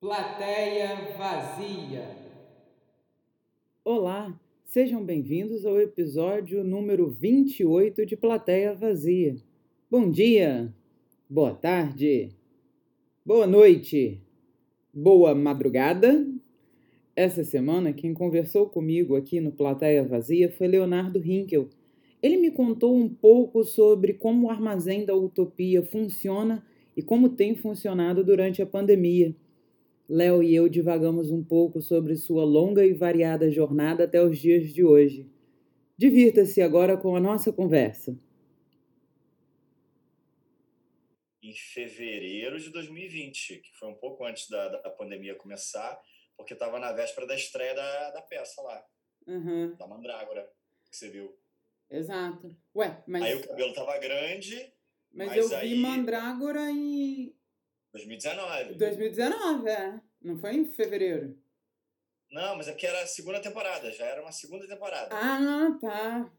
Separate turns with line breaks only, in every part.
Plateia vazia.
Olá, sejam bem-vindos ao episódio número 28 de Plateia Vazia. Bom dia, boa tarde, boa noite, boa madrugada. Essa semana, quem conversou comigo aqui no Plateia Vazia foi Leonardo Hinkel. Ele me contou um pouco sobre como o armazém da utopia funciona e como tem funcionado durante a pandemia. Léo e eu divagamos um pouco sobre sua longa e variada jornada até os dias de hoje. Divirta-se agora com a nossa conversa.
Em fevereiro de 2020, que foi um pouco antes da, da pandemia começar, porque estava na véspera da estreia da, da peça lá,
uhum.
da Mandrágora, que você viu.
Exato. Ué, mas.
Aí o cabelo tava grande.
Mas,
mas
eu vi
aí...
Mandrágora em
2019.
2019, é. Não foi em fevereiro.
Não, mas aqui era a segunda temporada, já era uma segunda temporada.
Ah, tá.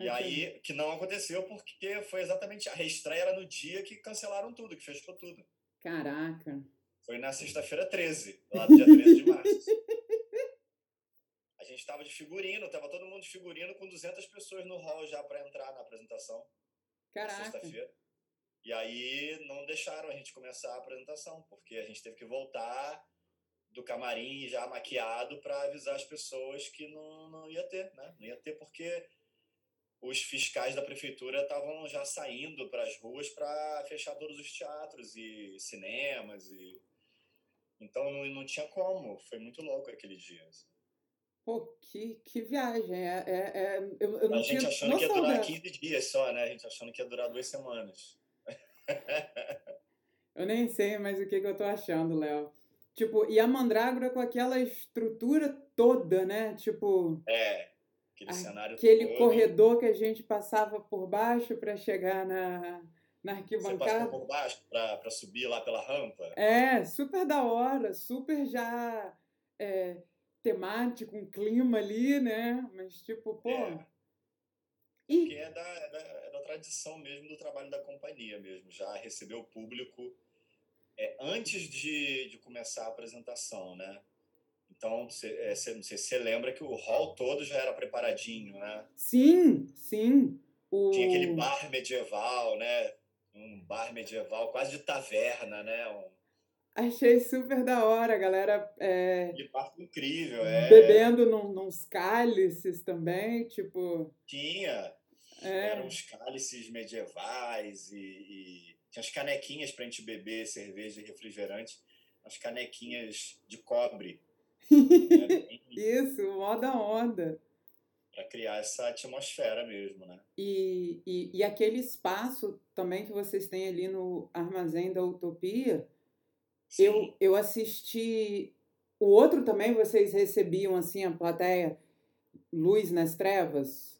E aí, que não aconteceu porque foi exatamente. A reestreia era no dia que cancelaram tudo, que fechou tudo.
Caraca.
Foi na sexta-feira 13, lá do dia 13 de março. A gente tava de figurino, tava todo mundo de figurino com 200 pessoas no hall já para entrar na apresentação.
Caraca.
Sexta-feira. E aí não deixaram a gente começar a apresentação, porque a gente teve que voltar do camarim já maquiado para avisar as pessoas que não, não ia ter, né? Não ia ter porque os fiscais da prefeitura estavam já saindo para as ruas para fechar todos os teatros e cinemas e então não, não tinha como. Foi muito louco aquele dia. Assim.
Pô, que, que viagem. É, é, é eu, eu não
a gente achando que ia durar
dessa.
15 dias só, né? A gente achando que ia durar duas semanas.
Eu nem sei mais o que, que eu tô achando, Léo. Tipo, e a mandrágora com aquela estrutura toda, né? Tipo,
É, aquele cenário
aquele
todo.
corredor que a gente passava por baixo para chegar na, na
Você
arquibancada.
passou por baixo para subir lá pela rampa.
É, super da hora, super já é, temático, um clima ali, né? Mas tipo, pô.
É.
E
Que é da, é da, é da tradição mesmo do trabalho da companhia mesmo. Já recebeu o público é, antes de, de começar a apresentação, né? Então, você é, cê- cê- cê lembra que o hall todo já era preparadinho, né?
sim, sim. O...
Tinha aquele bar medieval, né? Um bar medieval quase de taverna, né? Um,
Achei super da hora, galera é,
de bar incrível, é.
bebendo num, nos cálices também, tipo.
Tinha.
É,
Eram uns cálices medievais e, e tinha as canequinhas para a gente beber cerveja e refrigerante, as canequinhas de cobre, né?
Isso, mó da onda.
para criar essa atmosfera mesmo, né?
E, e, e aquele espaço também que vocês têm ali no Armazém da Utopia, eu, eu assisti. O outro também vocês recebiam assim a plateia Luz nas Trevas?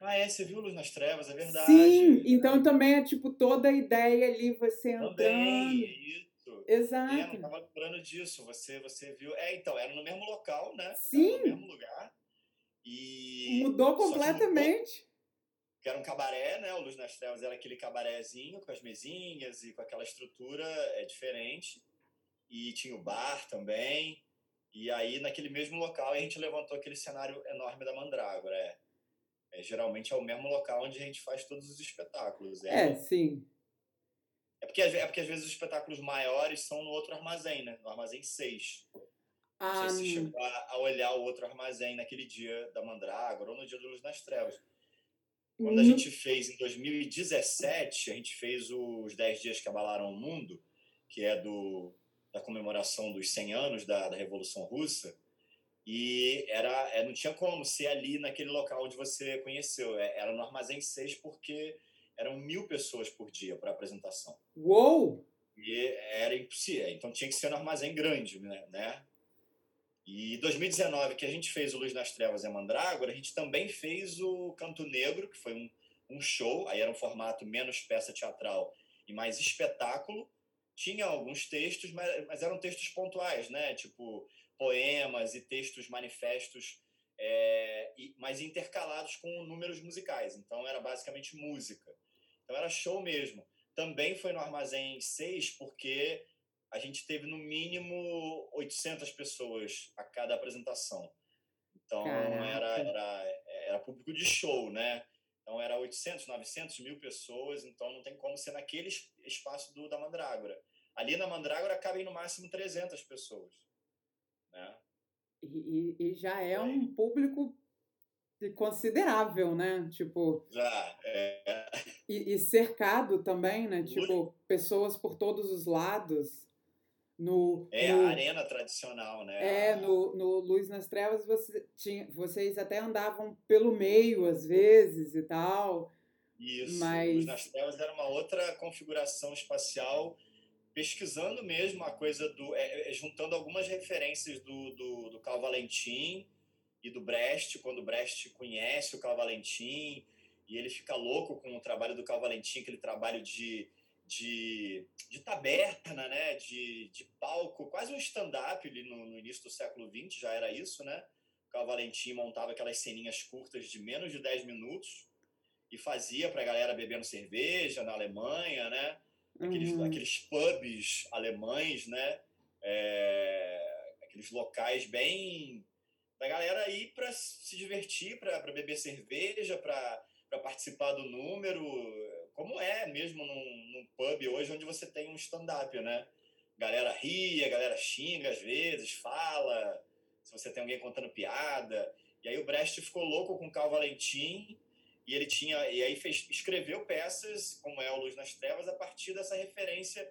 Ah, é, você viu Luz nas Trevas, é verdade.
Sim, então também é tipo toda a ideia ali você entrando.
Também, isso. É,
Exato.
não tava lembrando disso. Você, você viu. É, então, era no mesmo local, né?
Sim.
Era no mesmo lugar. E.
Mudou, completamente.
que era um cabaré, né? O Luz nas Trevas era aquele cabarézinho com as mesinhas e com aquela estrutura é diferente. E tinha o bar também. E aí, naquele mesmo local, a gente levantou aquele cenário enorme da Mandrágora. É. É, geralmente é o mesmo local onde a gente faz todos os espetáculos.
É, sim.
É porque, é porque às vezes os espetáculos maiores são no outro armazém, né? No armazém 6. Não
Ah,
sei se você chegou a, a olhar o outro armazém naquele dia da Mandrágora ou no dia do Luz nas Trevas. Quando a
no-
gente fez em 2017, a gente fez os 10 dias que abalaram o mundo, que é do, da comemoração dos 100 anos da, da Revolução Russa. E era, é, não tinha como ser ali naquele local onde você conheceu. É, era no Armazém 6 porque eram mil pessoas por dia para apresentação.
Uou!
E era impossível. Então tinha que ser no armazém grande, né? né? E 2019, que a gente fez o Luz nas Trevas e a Mandrágora, a gente também fez o Canto Negro, que foi um, um show. Aí era um formato menos peça teatral e mais espetáculo. Tinha alguns textos, mas, mas eram textos pontuais, né? Tipo poemas e textos manifestos, é, e, mas intercalados com números musicais. Então era basicamente música. Então era show mesmo também foi no Armazém 6, porque a gente teve no mínimo 800 pessoas a cada apresentação. Então era, era, era público de show, né? Então era 800, 900, mil pessoas, então não tem como ser naquele espaço do, da Mandrágora. Ali na Mandrágora cabem no máximo 300 pessoas. Né?
E, e já é um público considerável, né? Tipo.
Já, é.
E, e, cercado também, né? Tipo, pessoas por todos os lados. No,
é
no,
a arena tradicional, né?
É, no, no Luz nas Trevas você tinha, vocês até andavam pelo meio às vezes e tal.
Isso, mas... Luz nas Trevas era uma outra configuração espacial, pesquisando mesmo a coisa do. É, é, juntando algumas referências do, do, do Cal Valentim e do Brecht, quando o Brecht conhece o Cal Valentim e ele fica louco com o trabalho do Cal Valentim, aquele trabalho de de, de taberna, né? de, de palco, quase um stand-up no, no, início do século XX, já era isso, né? O Carl Valentim montava aquelas ceninhas curtas de menos de 10 minutos e fazia para a galera bebendo cerveja na Alemanha, né? Aqueles, uhum. aqueles pubs alemães, né? É, aqueles locais bem da galera ir para se divertir, para beber cerveja, para participar do número como é mesmo num, num pub hoje onde você tem um stand-up, né? Galera ri, a galera xinga às vezes, fala, se você tem alguém contando piada. E aí o Brecht ficou louco com o Cal Valentim e ele tinha e aí fez, escreveu peças como é o Luz nas Trevas a partir dessa referência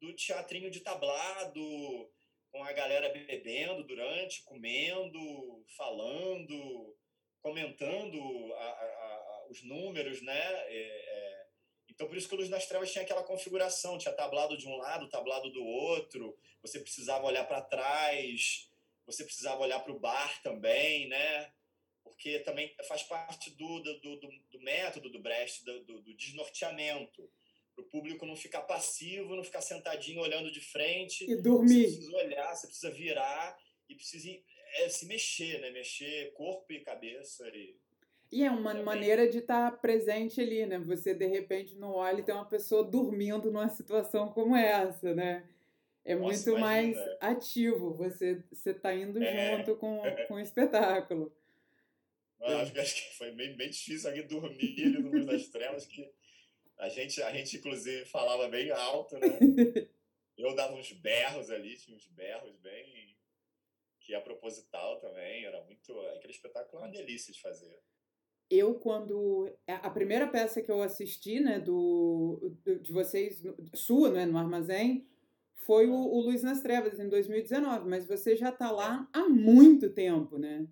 do teatrinho de tablado com a galera bebendo durante, comendo, falando, comentando a, a, a, os números, né? É, então, por isso que o Luz nas Trevas tinha aquela configuração: tinha tablado de um lado, tablado do outro, você precisava olhar para trás, você precisava olhar para o bar também, né? Porque também faz parte do, do, do, do método do Brecht, do, do, desnorteamento. Para o público não ficar passivo, não ficar sentadinho olhando de frente.
E dormir.
Você precisa olhar, você precisa virar e precisa é, se mexer, né? Mexer corpo e cabeça. E
e é uma maneira de estar tá presente ali, né? Você de repente não olha e tem uma pessoa dormindo numa situação como essa, né? É Nossa, muito imagina. mais ativo, você você tá indo é. junto com, com o espetáculo.
Acho, que, acho que foi bem, bem difícil alguém dormir no Luz das Trevas, que a gente, a gente inclusive falava bem alto, né? Eu dava uns berros ali, tinha uns berros bem que é proposital também, era muito. Aquele espetáculo é uma delícia de fazer
eu quando a primeira peça que eu assisti, né, do, de vocês, sua, né, no armazém, foi o, o Luz nas Trevas em 2019, mas você já está lá há muito tempo, né?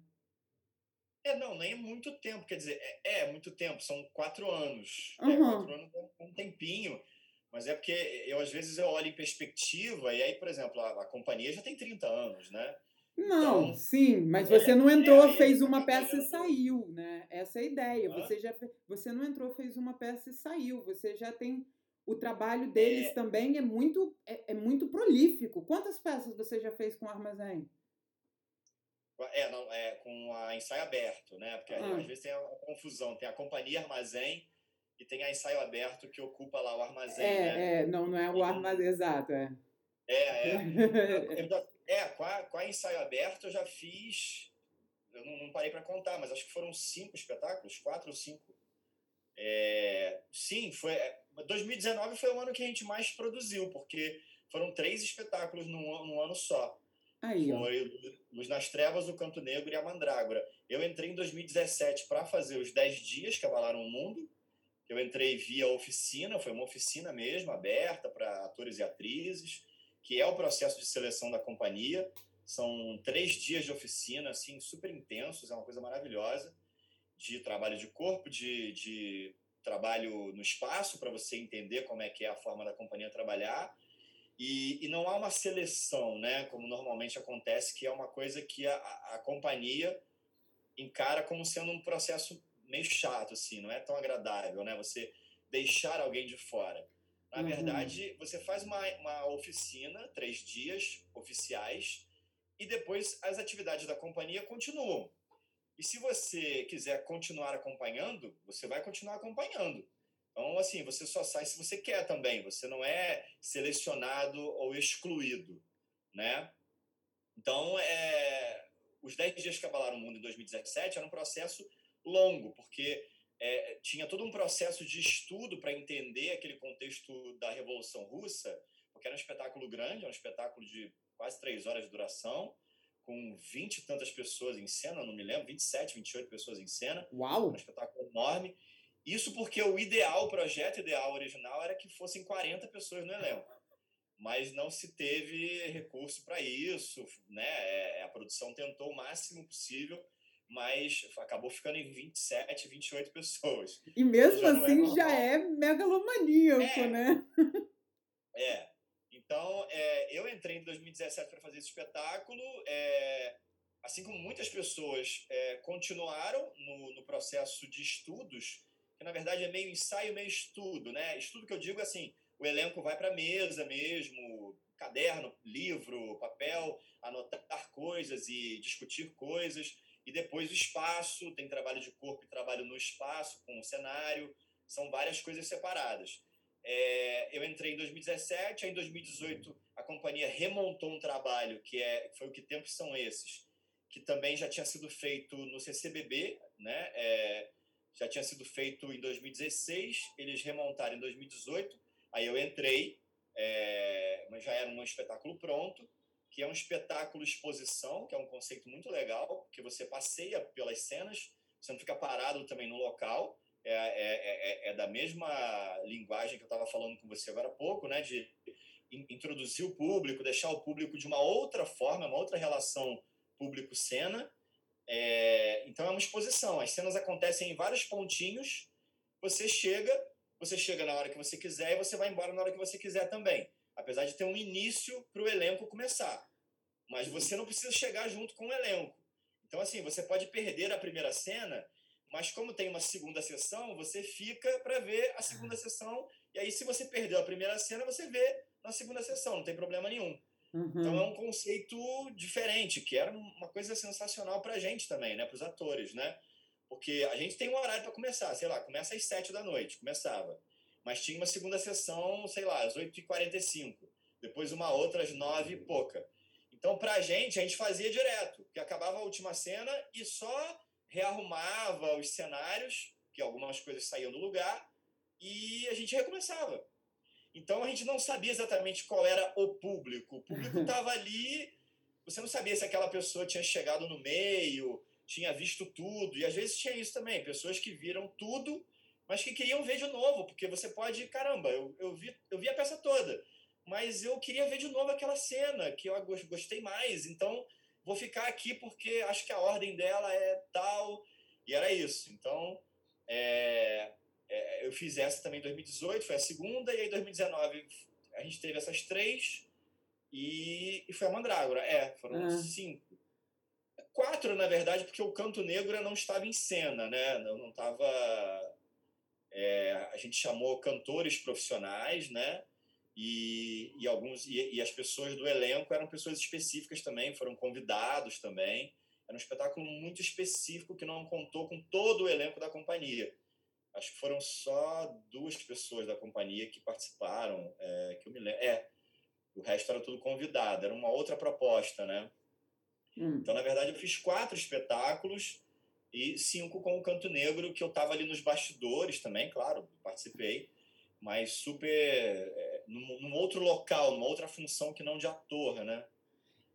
É, não, nem é muito tempo, quer dizer, é, é muito tempo, são quatro anos. Uhum. É, quatro anos é um tempinho, mas é porque eu às vezes eu olho em perspectiva, e aí, por exemplo, a, a companhia já tem 30 anos, né?
Não, então, sim, mas você é, não entrou, é, fez uma peça e saiu, né? Essa é a ideia. Você já você não entrou, fez uma peça e saiu. Você já tem o trabalho deles é. também é muito é, é, muito prolífico. Quantas peças você já fez com armazém?
É, não, é com a ensaio aberto, né? Porque às vezes tem a confusão, tem a companhia armazém e tem a ensaio aberto que ocupa lá o armazém.
É,
né?
é não, não é o armazém exato, é.
É, é. Eu, é, com a, com a ensaio aberto eu já fiz. Eu não, não parei para contar, mas acho que foram cinco espetáculos, quatro ou cinco. É, sim, foi. 2019 é, foi o ano que a gente mais produziu, porque foram três espetáculos num, num ano só.
Aí,
foi Luz nas Trevas, O Canto Negro e A Mandrágora. Eu entrei em 2017 para fazer os 10 dias que abalaram o mundo. Eu entrei via oficina, foi uma oficina mesmo, aberta para atores e atrizes que é o processo de seleção da companhia. São três dias de oficina, assim, super intensos, é uma coisa maravilhosa, de trabalho de corpo, de, de trabalho no espaço, para você entender como é que é a forma da companhia trabalhar. E, e, não há uma seleção, né, como normalmente acontece, que é uma coisa que a, a companhia encara como sendo um processo meio chato, assim, não é tão agradável, né, você deixar alguém de fora. Na uhum. verdade, você faz uma, uma oficina, três dias oficiais, e depois as atividades da companhia continuam. E se você quiser continuar acompanhando, você vai continuar acompanhando. Então, assim, você só sai se você quer também. Você não é selecionado ou excluído, né? Então, é, os 10 dias que abalaram o mundo em 2017 era um processo longo, porque é, tinha todo um processo de estudo para entender aquele contexto da Revolução Russa, porque era um espetáculo grande, era um espetáculo de quase três horas de duração, com 20 e tantas pessoas em cena, não me lembro, 27, 28 pessoas em cena.
Uau!
Um espetáculo enorme. Isso porque o ideal, o projeto ideal original era que fossem 40 pessoas no elenco. Mas não se teve recurso para isso, né? É, a produção tentou o máximo possível, mas acabou ficando em 27, 28 pessoas.
E mesmo já assim é já é megalomaníaco,
é,
né?
É. Então, é, eu entrei em 2017 para fazer esse espetáculo. É, assim como muitas pessoas é, continuaram no, no, processo de estudos, na verdade é meio ensaio, meio estudo, né? Estudo que eu digo assim, o elenco vai para mesa mesmo, caderno, livro, papel, anotar coisas e discutir coisas. E depois o espaço, tem trabalho de corpo e trabalho no espaço, com o cenário, são várias coisas separadas. É, eu entrei em 2017, aí em 2018 a companhia remontou um trabalho que é foi o que tempos são esses, que também já tinha sido feito no CCBB, né? É, já tinha sido feito em 2016, eles remontaram em 2018, aí eu entrei, é, mas já era um espetáculo pronto, que é um espetáculo exposição, que é um conceito muito legal, porque você passeia pelas cenas, você não fica parado também no local, é, é, é, é da mesma linguagem que eu estava falando com você agora há pouco, né, de introduzir o público, deixar o público de uma outra forma, uma outra relação público-cena. É, então é uma exposição. As cenas acontecem em vários pontinhos. Você chega, você chega na hora que você quiser e você vai embora na hora que você quiser também. Apesar de ter um início para o elenco começar, mas você não precisa chegar junto com o elenco. Então assim, você pode perder a primeira cena mas como tem uma segunda sessão, você fica para ver a segunda sessão. E aí, se você perdeu a primeira cena, você vê na segunda sessão, não tem problema nenhum. Uhum. Então é um conceito diferente, que era uma coisa sensacional para a gente também, né? Para os atores, né? Porque a gente tem um horário para começar, sei lá, começa às sete da noite, começava. Mas tinha uma segunda sessão, sei lá, às 8h45. Depois uma outra às nove e pouca. Então, para a gente, a gente fazia direto, porque acabava a última cena e só rearrumava os cenários, que algumas coisas saíam do lugar, e a gente recomeçava. Então a gente não sabia exatamente qual era o público. O público estava ali, você não sabia se aquela pessoa tinha chegado no meio, tinha visto tudo. E às vezes tinha isso também, pessoas que viram tudo, mas que queriam ver de novo, porque você pode, caramba, eu, eu, vi, eu vi a peça toda, mas eu queria ver de novo aquela cena que eu gostei mais. Então vou ficar aqui porque acho que a ordem dela é tal. E era isso. Então, é, é, eu fiz essa também em 2018, foi a segunda, e aí em 2019 a gente teve essas três, e, e foi a Mandrágora. É, foram ah. cinco. Quatro, na verdade, porque o Canto Negro não estava em cena, né? Não estava. É, a gente chamou cantores profissionais, né? e, e alguns e, e, as pessoas do elenco eram pessoas específicas também, foram convidados também. Era um espetáculo muito específico que não contou com todo o elenco da companhia. Acho que foram só duas pessoas da companhia que participaram, é, que eu me lembro. É, o resto era tudo convidado, era uma outra proposta, né? Hum. Então, na verdade, eu fiz quatro espetáculos e cinco com o Canto Negro, que eu estava ali nos bastidores também, claro, participei mas super é, num, num, outro local, numa outra função que não de ator, né?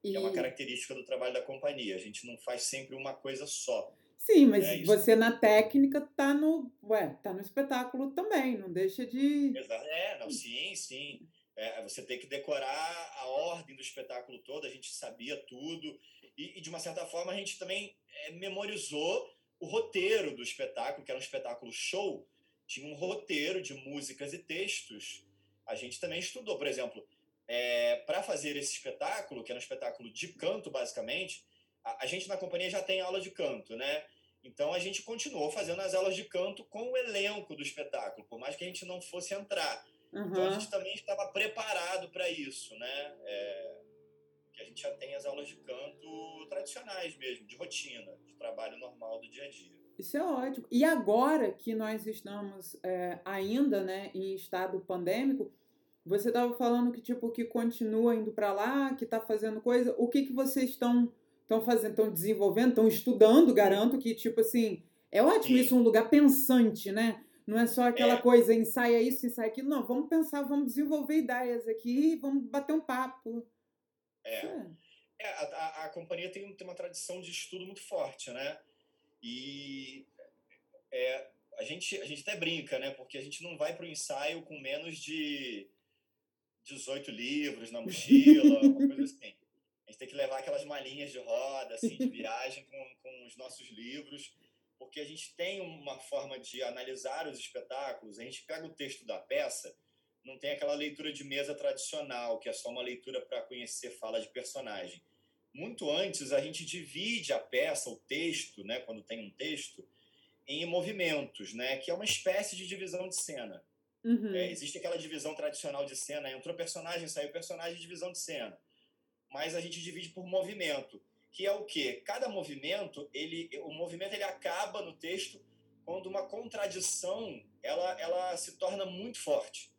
E... Que é uma característica do trabalho da companhia. A gente não faz sempre uma coisa só.
Sim, mas é você na técnica tá no, ué, tá no espetáculo também, não deixa de.
É, não, sim, sim. É, você tem que decorar a ordem do espetáculo todo, a gente sabia tudo. E, e de uma certa forma, a gente também é, memorizou o roteiro do espetáculo, que era um espetáculo show, tinha um roteiro de músicas e textos. A gente também estudou, por exemplo, é, para fazer esse espetáculo, que era um espetáculo de canto, basicamente, a, a, gente na companhia já tem aula de canto, né? Então a gente continuou fazendo as aulas de canto com o elenco do espetáculo, por mais que a gente não fosse entrar. Uhum. Então a gente também estava preparado para isso, né? É, que a gente já tem as aulas de canto tradicionais mesmo, de rotina, de trabalho normal do dia a dia.
Isso é ótimo. E agora que nós estamos é, ainda né, em estado pandêmico, você estava falando que tipo que continua indo para lá, que está fazendo coisa. O que, que vocês estão estão fazendo, estão desenvolvendo, estão estudando? Garanto que tipo assim é ótimo Sim. isso, um lugar pensante, né? Não é só aquela é. coisa, ensaia isso, ensaia aquilo. Não, vamos pensar, vamos desenvolver ideias aqui, vamos bater um papo.
É. é. é a, a, a, companhia tem, tem uma tradição de estudo muito forte, né? E é, a, gente, a gente até brinca, né? Porque a gente não vai para o ensaio com menos de 18 livros na mochila, uma coisa assim. A gente tem que levar aquelas malinhas de roda, assim, de viagem com, com os nossos livros porque a gente tem uma forma de analisar os espetáculos, a gente pega o texto da peça, não tem aquela leitura de mesa tradicional, que é só uma leitura para conhecer fala de personagem. Muito antes, a gente divide a peça, o texto, né, quando tem um texto, em movimentos, né, que é uma espécie de divisão de cena. Uhum. É, existe aquela divisão tradicional de cena, entrou personagem, saiu personagem, divisão de cena. Mas a gente divide por movimento que é o quê? Cada movimento, ele, o movimento ele acaba no texto quando uma contradição ela, ela se torna muito forte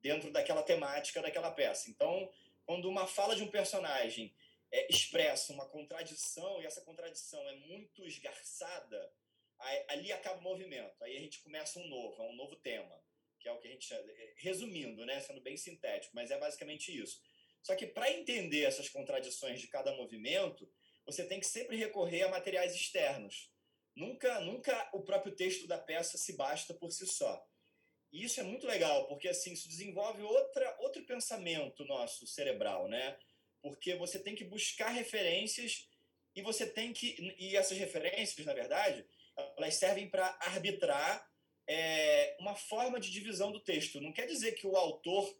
dentro daquela temática daquela peça. Então, quando uma fala de um personagem é, expressa uma contradição e essa contradição é muito esgarçada, aí, ali acaba o movimento. Aí a gente começa um novo, é um novo tema, que é o que a gente resumindo, né, sendo bem sintético, mas é basicamente isso. Só que para entender essas contradições de cada movimento, você tem que sempre recorrer a materiais externos. Nunca, nunca o próprio texto da peça se basta por si só. E isso é muito legal, porque assim, isso desenvolve outra, outro pensamento nosso cerebral, né? Porque você tem que buscar referências e você tem que. E essas referências, na verdade, elas servem para arbitrar é, uma forma de divisão do texto. Não quer dizer que o autor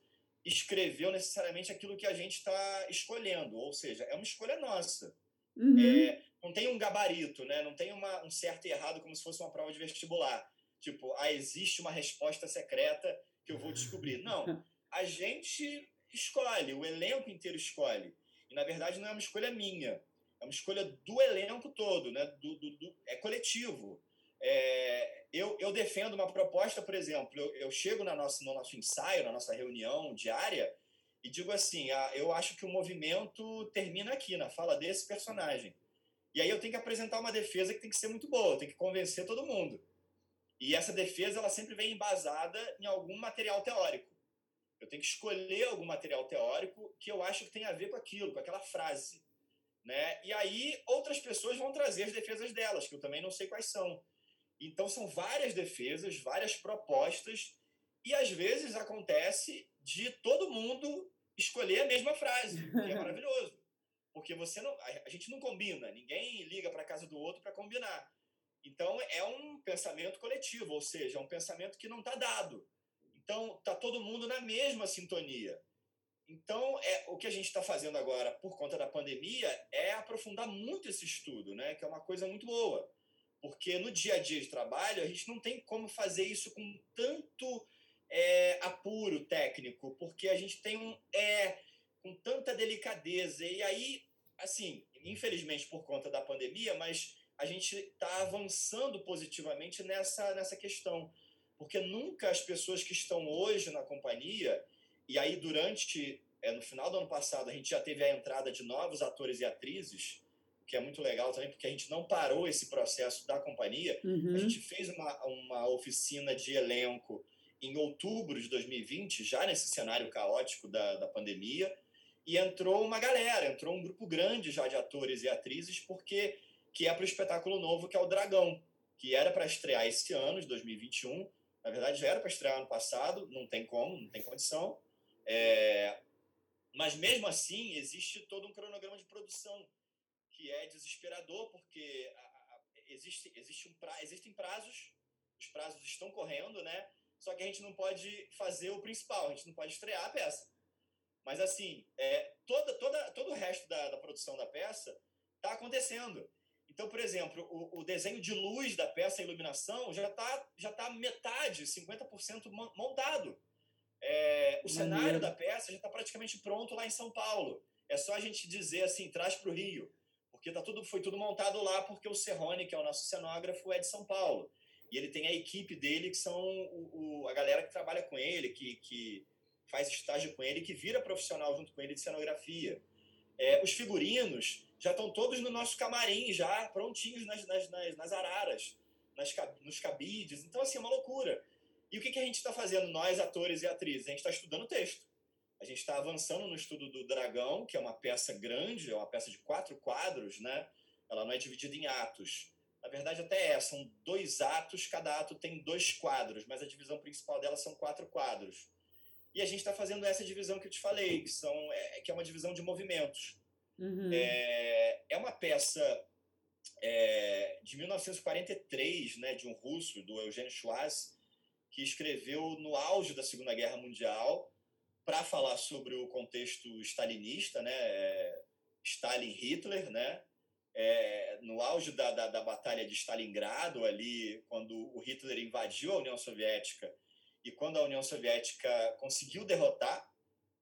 escreveu necessariamente aquilo que a gente está escolhendo, ou seja, é uma escolha nossa. Uhum. É, não tem um gabarito, né? não tem uma, um certo e errado como se fosse uma prova de vestibular. Tipo, ah, existe uma resposta secreta que eu vou descobrir. Não, a gente escolhe, o elenco inteiro escolhe. E, na verdade, não é uma escolha minha, é uma escolha do elenco todo, né? do, do, do é coletivo. É, eu, eu defendo uma proposta, por exemplo, eu, eu chego na nossa, no nosso ensaio, na nossa reunião diária, e digo assim: ah, eu acho que o movimento termina aqui, na fala desse personagem. E aí eu tenho que apresentar uma defesa que tem que ser muito boa, tem que convencer todo mundo. E essa defesa ela sempre vem embasada em algum material teórico. Eu tenho que escolher algum material teórico que eu acho que tem a ver com aquilo, com aquela frase. Né? E aí outras pessoas vão trazer as defesas delas, que eu também não sei quais são. Então são várias defesas, várias propostas, e às vezes acontece de todo mundo escolher a mesma frase, que é maravilhoso. Porque você não, a gente não combina, ninguém liga para a casa do outro para combinar. Então é um pensamento coletivo, ou seja, é um pensamento que não está dado. Então tá todo mundo na mesma sintonia. Então é o que a gente está fazendo agora por conta da pandemia é aprofundar muito esse estudo, né? Que é uma coisa muito boa, porque no dia a dia de trabalho a gente não tem como fazer isso com tanto é, apuro técnico, porque a gente tem um é com tanta delicadeza. E aí, assim, infelizmente por conta da pandemia, mas a gente está avançando positivamente nessa, nessa questão. Porque nunca as pessoas que estão hoje na companhia, e aí durante, é, no final do ano passado, a gente já teve a entrada de novos atores e atrizes, que é muito legal também, porque a gente não parou esse processo da companhia. Uhum. A gente fez uma, uma oficina de elenco em outubro de 2020, já nesse cenário caótico da, da pandemia, e entrou uma galera, entrou um grupo grande já de atores e atrizes, porque que é para o espetáculo novo, que é o Dragão, que era para estrear esse ano, de 2021. Na verdade, já era para estrear ano passado, não tem como, não tem condição. É... Mas mesmo assim, existe todo um cronograma de produção que é desesperador, porque existe, existe um pra... existem prazos, os prazos estão correndo, né? só que a gente não pode fazer o principal, a gente não pode estrear a peça. Mas, assim, é, toda, toda, todo o resto da, da produção da peça está acontecendo. Então, por exemplo, o, o, desenho de luz da peça, a iluminação, já está já tá metade, 50% montado. É, o cenário da peça já está praticamente pronto lá em São Paulo. É só a gente dizer assim, traz para o Rio. Porque tá tudo, foi tudo montado lá porque o Serrone, que é o nosso cenógrafo, é de São Paulo. E ele tem a equipe dele, que são o, o, a galera que trabalha com ele, que, que faz estágio com ele, que vira profissional junto com ele de cenografia. É, os figurinos já estão todos no nosso camarim, já prontinhos nas, nas, nas, nas araras, nas, nos cabides. Então, assim, é uma loucura. E o que, que a gente está fazendo, nós, atores e atrizes? A gente está estudando texto. A gente está avançando no estudo do Dragão, que é uma peça grande, é uma peça de quatro quadros, né? Ela não é dividida em atos. Na verdade, até é, são dois atos, cada ato tem dois quadros, mas a divisão principal dela são quatro quadros. E a gente está fazendo essa divisão que eu te falei, que, são, é, que é uma divisão de movimentos. Uhum. É, é uma peça é, de 1943, né, de um russo, do Eugênio Schwarz, que escreveu no auge da Segunda Guerra Mundial para falar sobre o contexto stalinista, né, é, Stalin-Hitler, né, é, no auge da, da, da, Batalha de Stalingrado, ali, quando o Hitler invadiu a União Soviética e quando a União Soviética conseguiu derrotar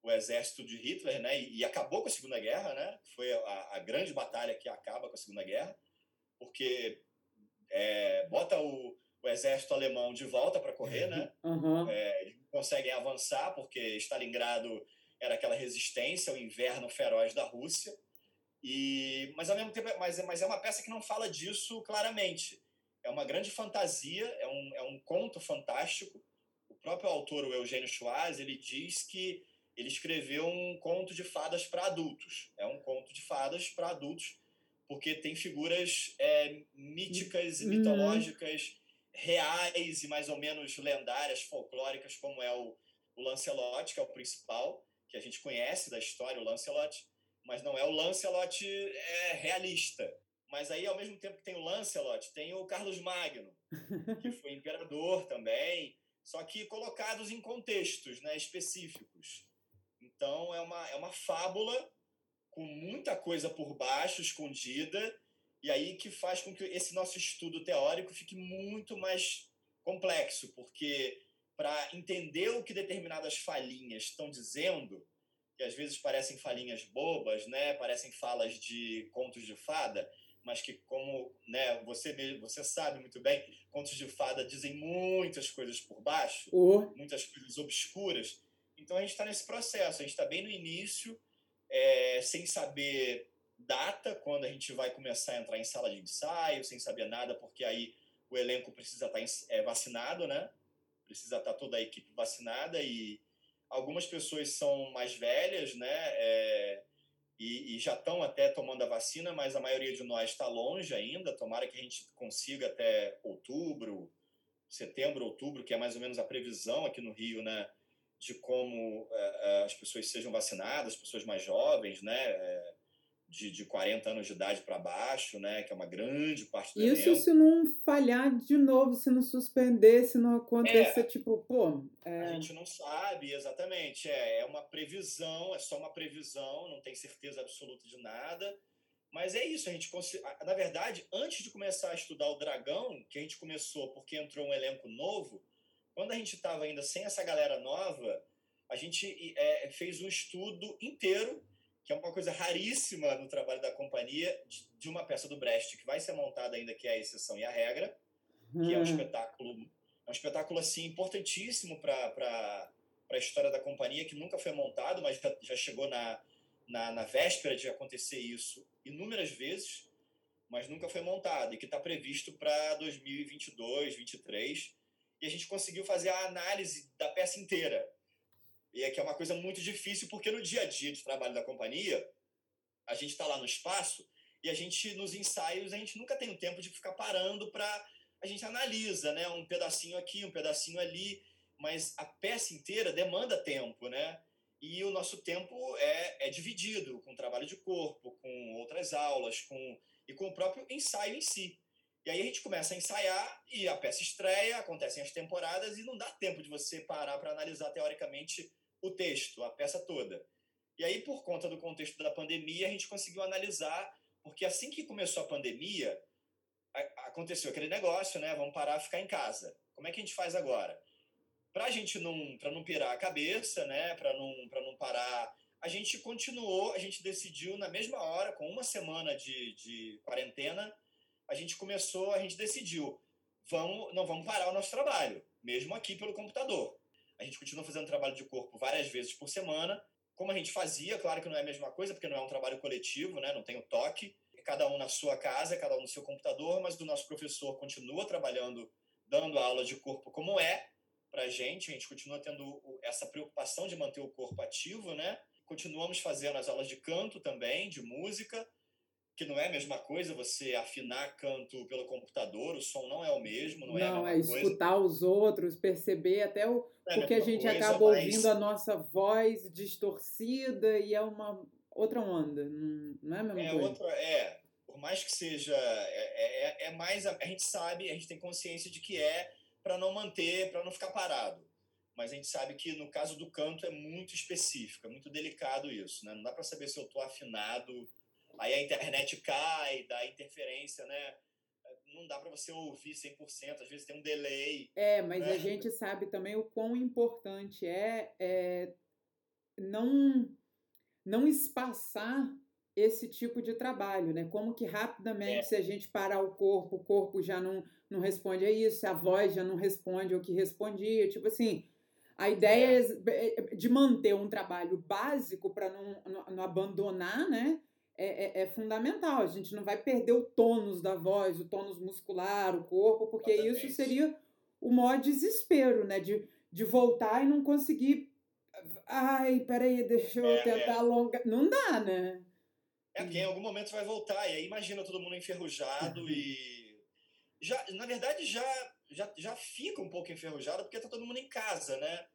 o exército de Hitler, né, e, e acabou com a Segunda Guerra, né, foi a, a, grande batalha que acaba com a Segunda Guerra, porque é, bota o, o, exército alemão de volta para correr, né, uhum. é, conseguem avançar porque Stalingrado era aquela resistência ao inverno feroz da Rússia, e mas ao mesmo tempo, mas, mas é uma peça que não fala disso claramente. É uma grande fantasia, é um, é um conto fantástico próprio autor, o Eugênio Schwarz, ele diz que ele escreveu um conto de fadas para adultos. É um conto de fadas para adultos, porque tem figuras é, míticas e uhum. mitológicas reais e mais ou menos lendárias, folclóricas, como é o, o Lancelot, que é o principal, que a gente conhece da história, o Lancelot, mas não é o Lancelot é, realista. Mas aí, ao mesmo tempo que tem o Lancelot, tem o Carlos Magno, que foi imperador também, só que colocados em contextos né, específicos. Então, é uma, é uma fábula com muita coisa por baixo, escondida, e aí que faz com que esse nosso estudo teórico fique muito mais complexo, porque para entender o que determinadas falinhas estão dizendo, que às vezes parecem falinhas bobas, né, parecem falas de contos de fada, mas que como né, você você sabe muito bem, contos de fada dizem muitas coisas por baixo, muitas coisas obscuras. Então a gente está nesse processo, a gente está bem no início, é, sem saber data quando a gente vai começar a entrar em sala de ensaio, sem saber nada, porque aí o elenco precisa estar tá é, vacinado, né? Precisa estar tá toda a equipe vacinada e algumas pessoas são mais velhas, né? É, e, e já estão até tomando a vacina, mas a maioria de nós está longe ainda. Tomara que a gente consiga até outubro, setembro, outubro, que é mais ou menos a previsão aqui no Rio, né? De como é, as pessoas sejam vacinadas, as pessoas mais jovens, né? É, de, de 40 anos de idade para baixo, né? Que é uma grande parte do
Isso elenco. se não falhar de novo, se não suspender, se não acontecer, é, tipo, pô.
É... A gente não sabe exatamente. É, é uma previsão, é só uma previsão, não tem certeza absoluta de nada. Mas é isso, a gente na verdade, antes de começar a estudar o Dragão, que a gente começou porque entrou um elenco novo, quando a gente estava ainda sem essa galera nova, a gente é, fez um estudo inteiro que é uma coisa raríssima no trabalho da companhia, de, uma peça do Brecht que vai ser montada ainda, que é a exceção e a regra, que é um hum. espetáculo, é um espetáculo assim importantíssimo para a história da companhia, que nunca foi montado, mas já, já chegou na, na, na, véspera de acontecer isso inúmeras vezes, mas nunca foi montado, e que está previsto para 2022, 2023, e a gente conseguiu fazer a análise da peça inteira, e é que é uma coisa muito difícil, porque no dia a dia de trabalho da companhia, a gente está lá no espaço e a gente, nos ensaios, a gente nunca tem o tempo de ficar parando para. A gente analisa, né? Um pedacinho aqui, um pedacinho ali, mas a peça inteira demanda tempo, né? E o nosso tempo é, é dividido com trabalho de corpo, com outras aulas, com e com o próprio ensaio em si. E aí a gente começa a ensaiar e a peça estreia, acontecem as temporadas e não dá tempo de você parar para analisar teoricamente o texto, a peça toda. E aí, por conta do contexto da pandemia, a gente conseguiu analisar, porque assim que começou a pandemia, aconteceu aquele negócio, né? Vamos parar, ficar em casa. Como é que a gente faz agora? Para a gente não, para não pirar a cabeça, né? Para não, para não parar a gente continuou, a gente decidiu na mesma hora, com uma semana de, de quarentena, a gente começou, a gente decidiu, vamos, não vamos parar o nosso trabalho, mesmo aqui pelo computador. A gente continua fazendo trabalho de corpo várias vezes por semana, como a gente fazia, claro que não é a mesma coisa, porque não é um trabalho coletivo, né? não tem o toque, cada um na sua casa, cada um no seu computador, mas o nosso professor continua trabalhando, dando aula de corpo como é para a gente, a gente continua tendo essa preocupação de manter o corpo ativo, né? Continuamos fazendo as aulas de canto também, de música, que não é a mesma coisa você afinar canto pelo computador, o som não é o mesmo, não, não é a mesma
é escutar
coisa.
os outros, perceber até o
é
porque a, a gente
coisa,
acaba
mas...
ouvindo a nossa voz distorcida e é uma outra onda, não é a mesma
é
coisa.
Outra, é, por mais que seja, é, é, é mais a, a gente sabe, a gente tem consciência de que é para não manter, para não ficar parado. Mas a gente sabe que no caso do canto é muito específico, é muito delicado isso, né? Não dá para saber se eu estou afinado, aí a internet cai, dá interferência, né? Não dá para você ouvir 100%, às vezes tem um delay.
É, mas
né?
a gente sabe também o quão importante é, é não não espaçar esse tipo de trabalho, né? Como que rapidamente, é. se a gente parar o corpo, o corpo já não, não responde a isso, a voz já não responde ao que respondia. Tipo assim, a ideia é. é de manter um trabalho básico para não, não, não, abandonar, né? É, é, é, fundamental. A gente não vai perder o tônus da voz, o tônus muscular, o corpo, porque Exatamente. isso seria o maior desespero, né? De, de voltar e não conseguir. Ai, peraí, deixa eu
É,
tentar
é.
alongar. Não dá, né?
É porque em algum momento vai voltar, e aí imagina todo mundo enferrujado
Uhum.
e. Já, na verdade, já, já, já fica um pouco enferrujado porque tá todo mundo em casa, né?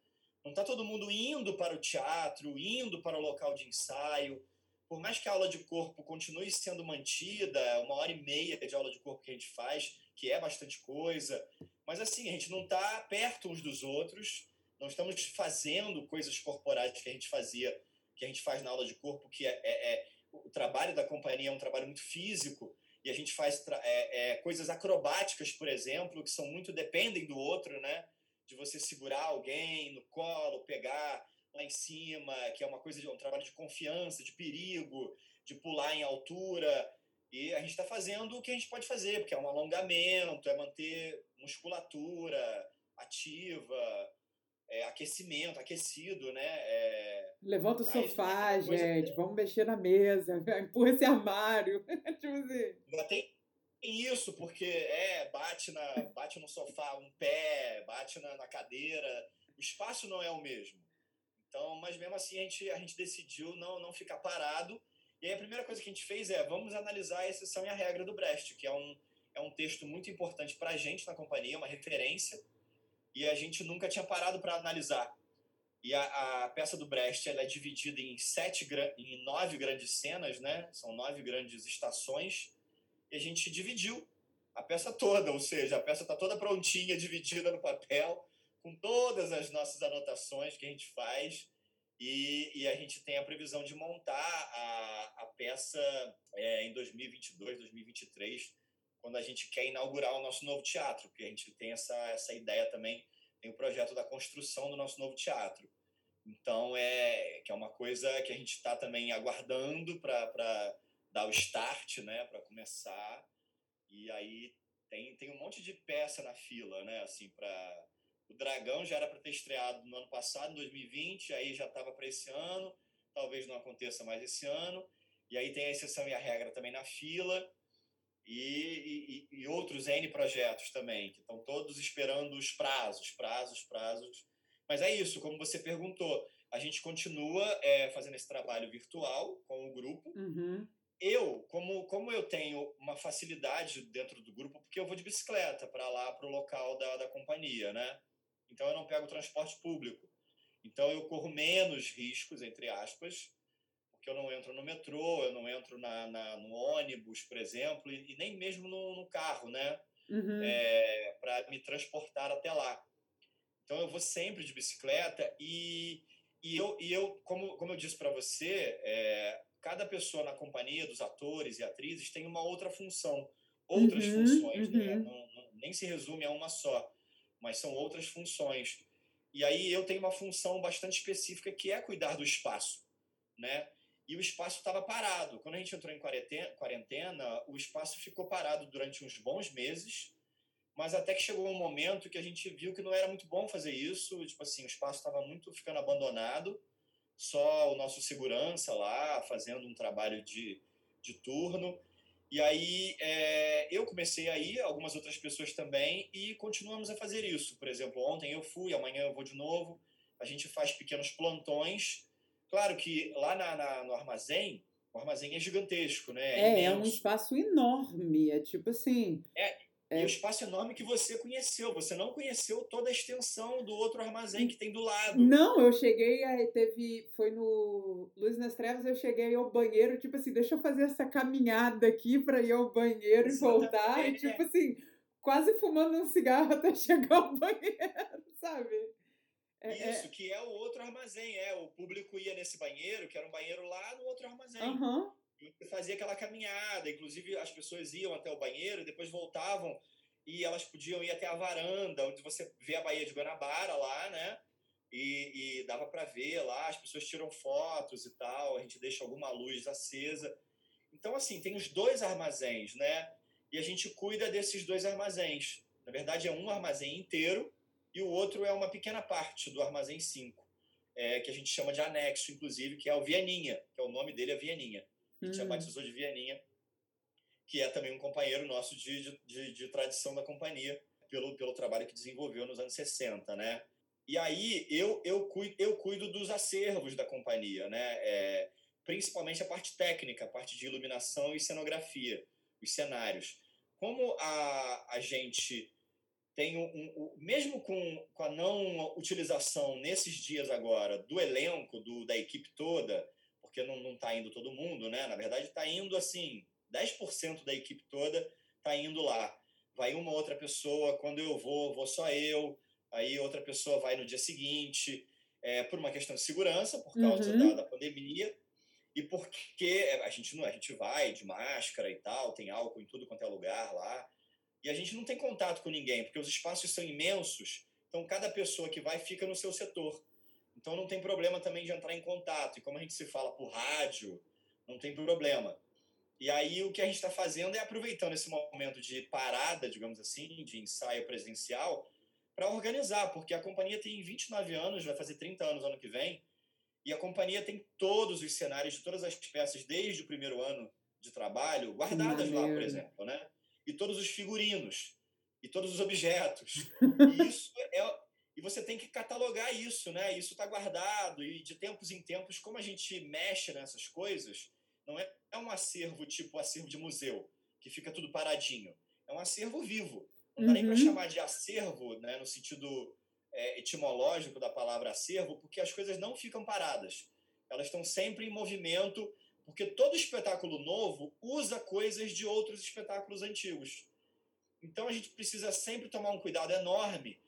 Não tá todo mundo indo para o teatro, indo para o local de ensaio. Por mais que a aula de corpo continue sendo mantida, uma hora e meia de aula de corpo que a gente faz, que é bastante coisa. Mas assim, a gente não tá perto uns dos outros, não estamos fazendo coisas corporais que a gente fazia, que a gente faz na aula de corpo, que é, é, é o trabalho da companhia é um trabalho muito físico e a gente faz é, é, coisas acrobáticas, por exemplo, que são muito dependem do outro, né? De você segurar alguém no colo, pegar lá em cima, que é uma coisa de um trabalho de confiança, de perigo, de pular em altura. E a gente está fazendo o que a gente pode fazer, porque é um alongamento, é manter musculatura ativa, é, aquecimento, aquecido, né? É,
Levanta o sofá,
é coisa-
gente. Vamos mexer na mesa. Empurra esse armário. tipo assim.
Ainda tem isso, porque é, bate, na, bate no sofá um pé, bate na, na cadeira. O espaço não é o mesmo. Então, mas mesmo assim a gente, a gente decidiu não, não ficar parado. E aí a primeira coisa que a gente fez é vamos analisar a exceção e a regra do Brecht, que é um, é um texto muito importante para a gente na companhia, uma referência. E a gente nunca tinha parado para analisar. E a, a peça do Brecht ela é dividida em sete, em nove grandes cenas, né? São nove grandes estações. E a gente dividiu a peça toda, ou seja, a peça está toda prontinha, dividida no papel, com todas as nossas anotações que a gente faz. E, e a gente tem a previsão de montar a, a peça é, em 2022, 2023, quando a gente quer inaugurar o nosso novo teatro, porque a gente tem essa, essa ideia também, tem o projeto da construção do nosso novo teatro. Então, é que é uma coisa que a gente está também aguardando para dar o start, né, para começar. E aí tem, tem um monte de peça na fila, né, assim, para o Dragão já era para ter estreado no ano passado, em 2020, aí já estava para esse ano, talvez não aconteça mais esse ano. E aí tem a exceção e a regra também na fila e, e, e outros N projetos também, que estão todos esperando os prazos, prazos, prazos. Mas é isso, como você perguntou, a gente continua é, fazendo esse trabalho virtual com o grupo.
Uhum.
Eu, como, como eu tenho uma facilidade dentro do grupo, porque eu vou de bicicleta para lá, para o local da, da companhia, né? Então eu não pego transporte público. Então eu corro menos riscos, entre aspas, porque eu não entro no metrô, eu não entro na, na no ônibus, por exemplo, e, e nem mesmo no, no carro, né?
Uhum.
É, para me transportar até lá. Então eu vou sempre de bicicleta e, e, eu, e eu, como, como eu disse para você, é, cada pessoa na companhia dos atores e atrizes tem uma outra função, outras
Uhum,
funções, né?
uhum.
Não- não- nem se resume a uma só, mas são outras funções. E aí eu tenho uma função bastante específica que é cuidar do espaço. né? E o espaço estava parado. Quando a gente entrou em quarentena, o espaço ficou parado durante uns bons meses, mas até que chegou um momento que a gente viu que não era muito bom fazer isso, tipo assim, o espaço estava muito ficando abandonado, só o nosso segurança lá fazendo um trabalho de, de turno. E aí é, eu comecei a ir, algumas outras pessoas também, e continuamos a fazer isso. Por exemplo, ontem eu fui, amanhã eu vou de novo. A gente faz pequenos plantões. Claro que lá na, na no armazém, o armazém é gigantesco, né?
É, é, é um espaço enorme. É tipo assim.
É, é. E o espaço enorme que você conheceu. Você não conheceu toda a extensão do outro armazém que tem do lado.
Não, eu cheguei, aí teve. Foi no Luz nas Trevas, eu cheguei ao banheiro, tipo assim, deixa eu fazer essa caminhada aqui para ir ao banheiro Exatamente. e voltar. E, tipo assim, quase fumando um cigarro até chegar ao banheiro, sabe?
É, é Isso, é... que é o outro armazém, é. O público ia nesse banheiro, que era um banheiro lá no outro armazém.
Uhum
e fazia aquela caminhada. Inclusive, as pessoas iam até o banheiro, depois voltavam e elas podiam ir até a varanda, onde você vê a Baía de Guanabara lá, né? E, e dava para ver lá, as pessoas tiram fotos e tal, a gente deixa alguma luz acesa. Então, assim, tem os dois armazéns, né? E a gente cuida desses dois armazéns. Na verdade, é um armazém inteiro e o outro é uma pequena parte do armazém 5, é, que a gente chama de anexo, inclusive, que é o Vianinha, que é o nome dele é Vianinha que hum. já batizou de Vianinha, que é também um companheiro nosso de, de, de, tradição da companhia, pelo, pelo trabalho que desenvolveu nos anos 60, né? E aí eu, eu, cuido, eu cuido dos acervos da companhia, né? É, principalmente a parte técnica, a parte de iluminação e cenografia, os cenários. Como a, a gente tem um, um, mesmo com, com a não utilização nesses dias agora do elenco, do, da equipe toda, porque não está indo todo mundo, né? Na verdade, está indo assim, 10% da equipe toda está indo lá. Vai uma outra pessoa, quando eu vou, vou só eu, aí outra pessoa vai no dia seguinte, é, por uma questão de segurança, por causa uhum. da, da pandemia, e porque a gente não a gente vai de máscara e tal, tem álcool em tudo quanto é lugar lá, e a gente não tem contato com ninguém, porque os espaços são imensos, então cada pessoa que vai fica no seu setor. Então não tem problema também de entrar em contato. E como a gente se fala por rádio, não tem problema. E aí o que a gente está fazendo é aproveitando esse momento de parada, digamos assim, de ensaio presencial, para organizar, porque a companhia tem 29 anos, vai fazer 30 anos ano que vem, e a companhia tem todos os cenários de todas as peças desde o primeiro ano de trabalho guardadas lá, por exemplo, né? E todos os figurinos e todos os objetos. E isso é, e você tem que catalogar isso, né? Isso está guardado e de tempos em tempos, como a gente mexe nessas coisas, não é, é um acervo tipo acervo de museu, que fica tudo paradinho. É um acervo vivo. Não dá uhum. nem para chamar de acervo, né, no sentido é, etimológico da palavra acervo, porque as coisas não ficam paradas. Elas estão sempre em movimento, porque todo espetáculo novo usa coisas de outros espetáculos antigos. Então a gente precisa sempre tomar um cuidado enorme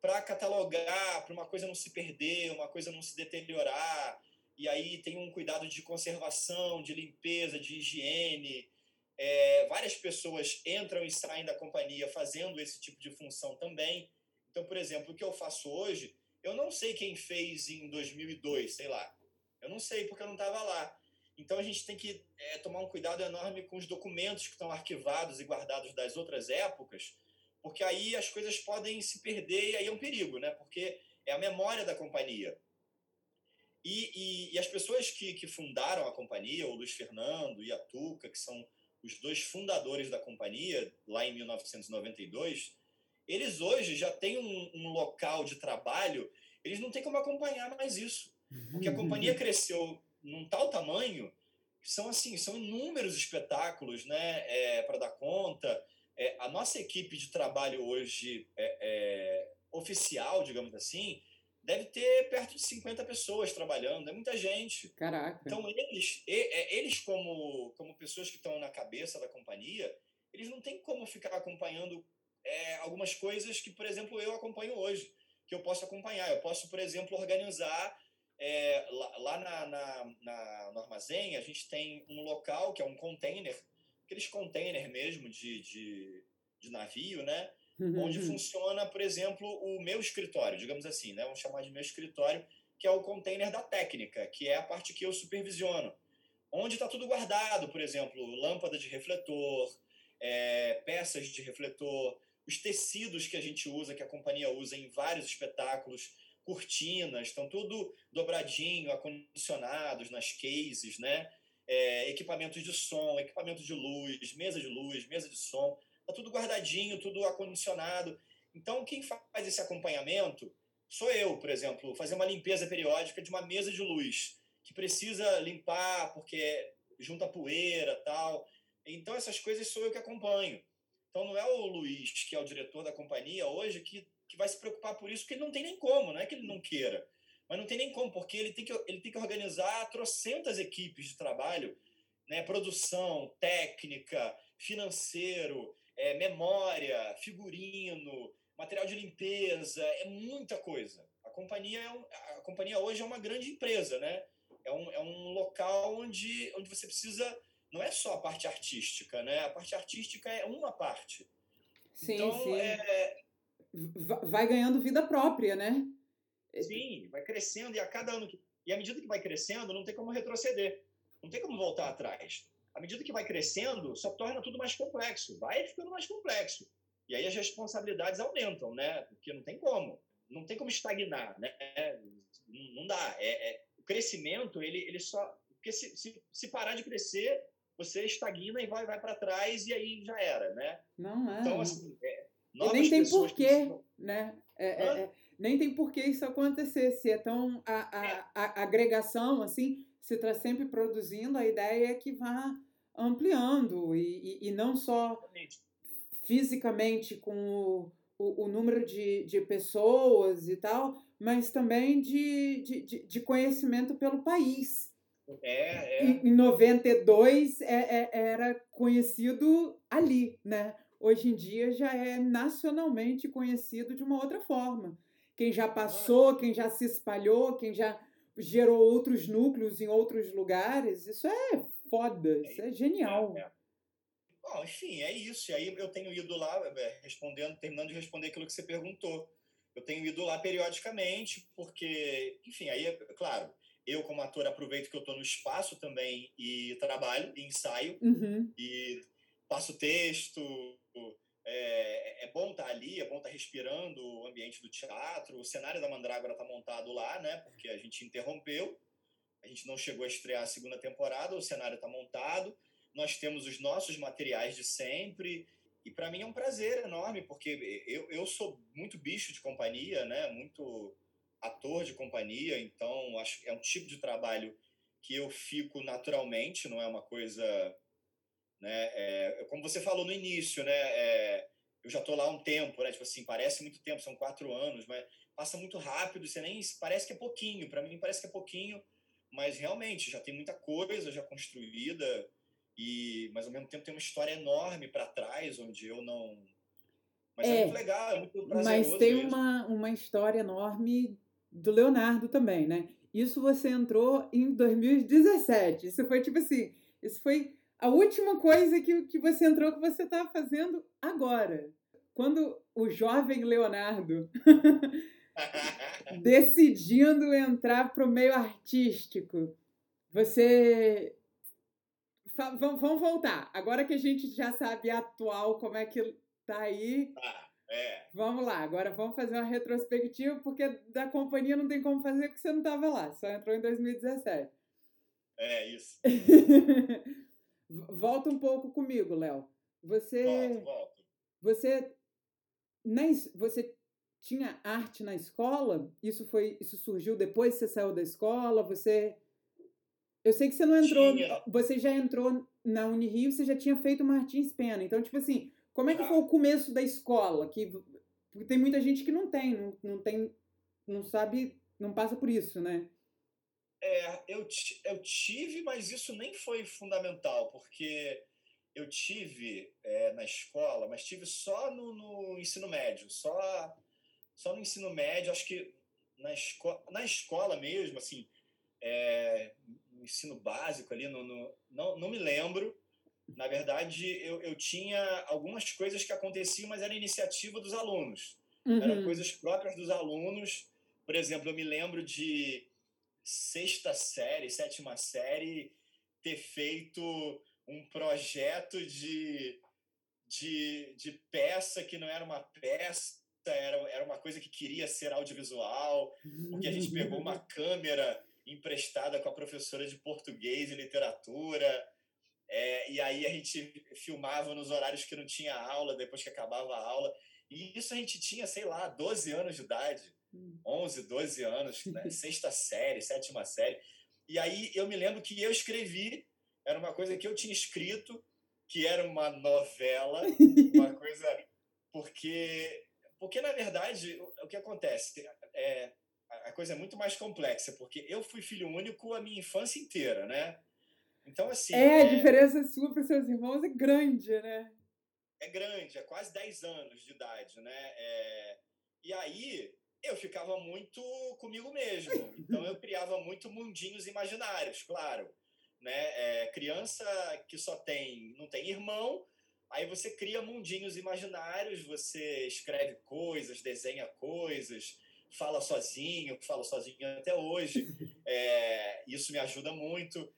para catalogar, para uma coisa não se perder, uma coisa não se deteriorar. E aí tem um cuidado de conservação, de limpeza, de higiene. É, várias pessoas entram e saem da companhia fazendo esse tipo de função também. Então, por exemplo, o que eu faço hoje, eu não sei quem fez em 2002, sei lá. Eu não sei porque eu não estava lá. Então a gente tem que é, tomar um cuidado enorme com os documentos que estão arquivados e guardados das outras épocas, porque aí as coisas podem se perder e aí é um perigo, né? Porque é a memória da companhia. E, e, e, as pessoas que, que fundaram a companhia, o Luiz Fernando e a Tuca, que são os dois fundadores da companhia, lá em 1992, eles hoje já têm um, um local de trabalho, eles não têm como acompanhar mais isso. Porque a companhia cresceu num tal tamanho que são assim, são inúmeros espetáculos né, é, para dar conta. É, a nossa equipe de trabalho hoje é, é, oficial, digamos assim, deve ter perto de 50 pessoas trabalhando, é muita gente.
Caraca.
Então, eles, é, eles como, como pessoas que estão na cabeça da companhia, eles não têm como ficar acompanhando é, algumas coisas que, por exemplo, eu acompanho hoje, que eu posso acompanhar. Eu posso, por exemplo, organizar é, lá, lá na, na, na, no armazém, a gente tem um local que é um container aqueles containers mesmo de, de, de navio, né? Uhum. Onde funciona, por exemplo, o meu escritório, digamos assim, né? Vamos chamar de meu escritório, que é o container da técnica, que é a parte que eu supervisiono. Onde está tudo guardado, por exemplo, lâmpada de refletor, é, peças de refletor, os tecidos que a gente usa, que a companhia usa em vários espetáculos, cortinas, estão tudo dobradinho, acondicionados nas cases, né? É, equipamentos de som, equipamento de luz, mesa de luz, mesa de som, tá tudo guardadinho, tudo acondicionado. Então, quem faz esse acompanhamento sou eu, por exemplo, fazer uma limpeza periódica de uma mesa de luz que precisa limpar porque junta poeira tal. Então, essas coisas sou eu que acompanho. Então, não é o Luiz, que é o diretor da companhia hoje, que, que vai se preocupar por isso, porque ele não tem nem como, não é que ele não queira. Mas não tem nem como, porque ele tem que, ele tem que organizar trocentas equipes de trabalho, né? produção, técnica, financeiro, é, memória, figurino, material de limpeza, é muita coisa. A companhia, é um, a companhia hoje é uma grande empresa, né? É um, é um local onde, onde você precisa. Não é só a parte artística, né? A parte artística é uma parte.
Sim, então, sim. É... Vai ganhando vida própria, né?
Sim, vai crescendo e a cada ano. Que... E à medida que vai crescendo, não tem como retroceder. Não tem como voltar atrás. À medida que vai crescendo, só torna tudo mais complexo. Vai ficando mais complexo. E aí as responsabilidades aumentam, né? Porque não tem como. Não tem como estagnar, né? Não dá. É, é o crescimento, ele, ele só. Porque se, se, se parar de crescer, você estagna e vai, vai para trás e aí já era, né?
Não é.
Então, assim. É,
e nem tem porquê, né? É, é, nem tem porquê isso acontecer. Se é tão. A, a, é. a, agregação, assim, se está sempre produzindo, a ideia é que vá ampliando e, e, e não só. Fisicamente com o, o, o número de, de pessoas e tal, mas também de, de, de conhecimento pelo país.
É, é.
Em, em 92 é, é, era conhecido ali, né? Hoje em dia já é nacionalmente conhecido de uma outra forma. Quem já passou, quem já se espalhou, quem já gerou outros núcleos em outros lugares, isso é foda, isso é genial. É, é.
Bom, enfim, é isso. E aí eu tenho ido lá, é, respondendo, terminando de responder aquilo que você perguntou. Eu tenho ido lá periodicamente, porque, enfim, aí, é claro, eu como ator aproveito que eu estou no espaço também e trabalho, e ensaio,
uhum.
e passo texto. É, é bom estar tá ali, é bom estar tá respirando o ambiente do teatro. O cenário da Mandrágora está montado lá, né? Porque a gente interrompeu, a gente não chegou a estrear a segunda temporada, o cenário está montado nós temos os nossos materiais de sempre. E para mim é um prazer enorme, porque eu, eu sou muito bicho de companhia, né? muito ator de companhia, então acho é um tipo de trabalho que eu fico naturalmente, não é uma coisa. Né? É, como você falou no início, né? É, eu já estou lá há um tempo, né? Tipo assim, parece muito tempo, são quatro anos, mas passa muito rápido, você nem parece que é pouquinho. Para mim parece que é pouquinho, mas realmente já tem muita coisa já construída. E, mas ao mesmo tempo tem uma história enorme para trás, onde eu não. Mas é, é muito legal, é muito
Mas tem uma, uma história enorme do Leonardo também, né? Isso você entrou em 2017. Isso foi tipo assim, isso foi a última coisa que, que você entrou que você está fazendo agora. Quando o jovem Leonardo decidindo entrar para o meio artístico, você vamos, vamos voltar. Agora que a gente já sabe atual como é que tá aí.
Ah, é.
Vamos lá, agora vamos fazer uma retrospectiva, porque da companhia não tem como fazer porque você não estava lá, só entrou em 2017.
É, isso.
Volta um pouco comigo, Léo. Você.
Volto, volto.
Você. Na, você tinha arte na escola? Isso foi. Isso surgiu depois que você saiu da escola? Você eu sei que você não entrou. Tinha. Você já entrou na Unirio, você já tinha feito Martins Pena. Então, tipo assim, como é que foi o começo da escola? Que porque tem muita gente que não tem, não, não tem, não sabe, não passa por isso, né?
É, eu, eu tive, mas isso nem foi fundamental, porque eu tive é, na escola, mas tive só no, no, ensino médio, só, só no ensino médio, acho que na, esco na escola mesmo, assim, é, ensino básico ali, no, no, não, não me lembro. Na verdade, eu, eu tinha algumas coisas que aconteciam, mas era iniciativa dos alunos. Uhum. Eram coisas próprias dos alunos. Por exemplo, eu me lembro de sexta série, sétima série, ter feito um projeto de, de, de peça que não era uma peça, era, era uma coisa que queria ser audiovisual, porque a gente pegou uma câmera emprestada com a professora de português e literatura. É, e aí a gente filmava nos horários que não tinha aula, depois que acabava a aula. E isso a gente tinha, sei lá, 12 anos de idade. 11, hum. 12 anos, né? sexta série, sétima série. E aí eu me lembro que eu escrevi, era uma coisa que eu tinha escrito, que era uma novela, uma coisa. Porque, porque na verdade, o, o que acontece? É, a coisa é muito mais complexa, porque eu fui filho único a minha infância inteira, né? Então, assim.
É, a é diferença sua para seus irmãos é grande, né?
É grande, é quase 10 anos de idade, né? É... E aí eu ficava muito comigo mesmo. Então eu criava muito mundinhos imaginários, claro. Né? É, criança que só tem, não tem irmão, aí você cria mundinhos imaginários, você escreve coisas, desenha coisas, fala sozinho, fala sozinho até hoje. É, isso me ajuda muito.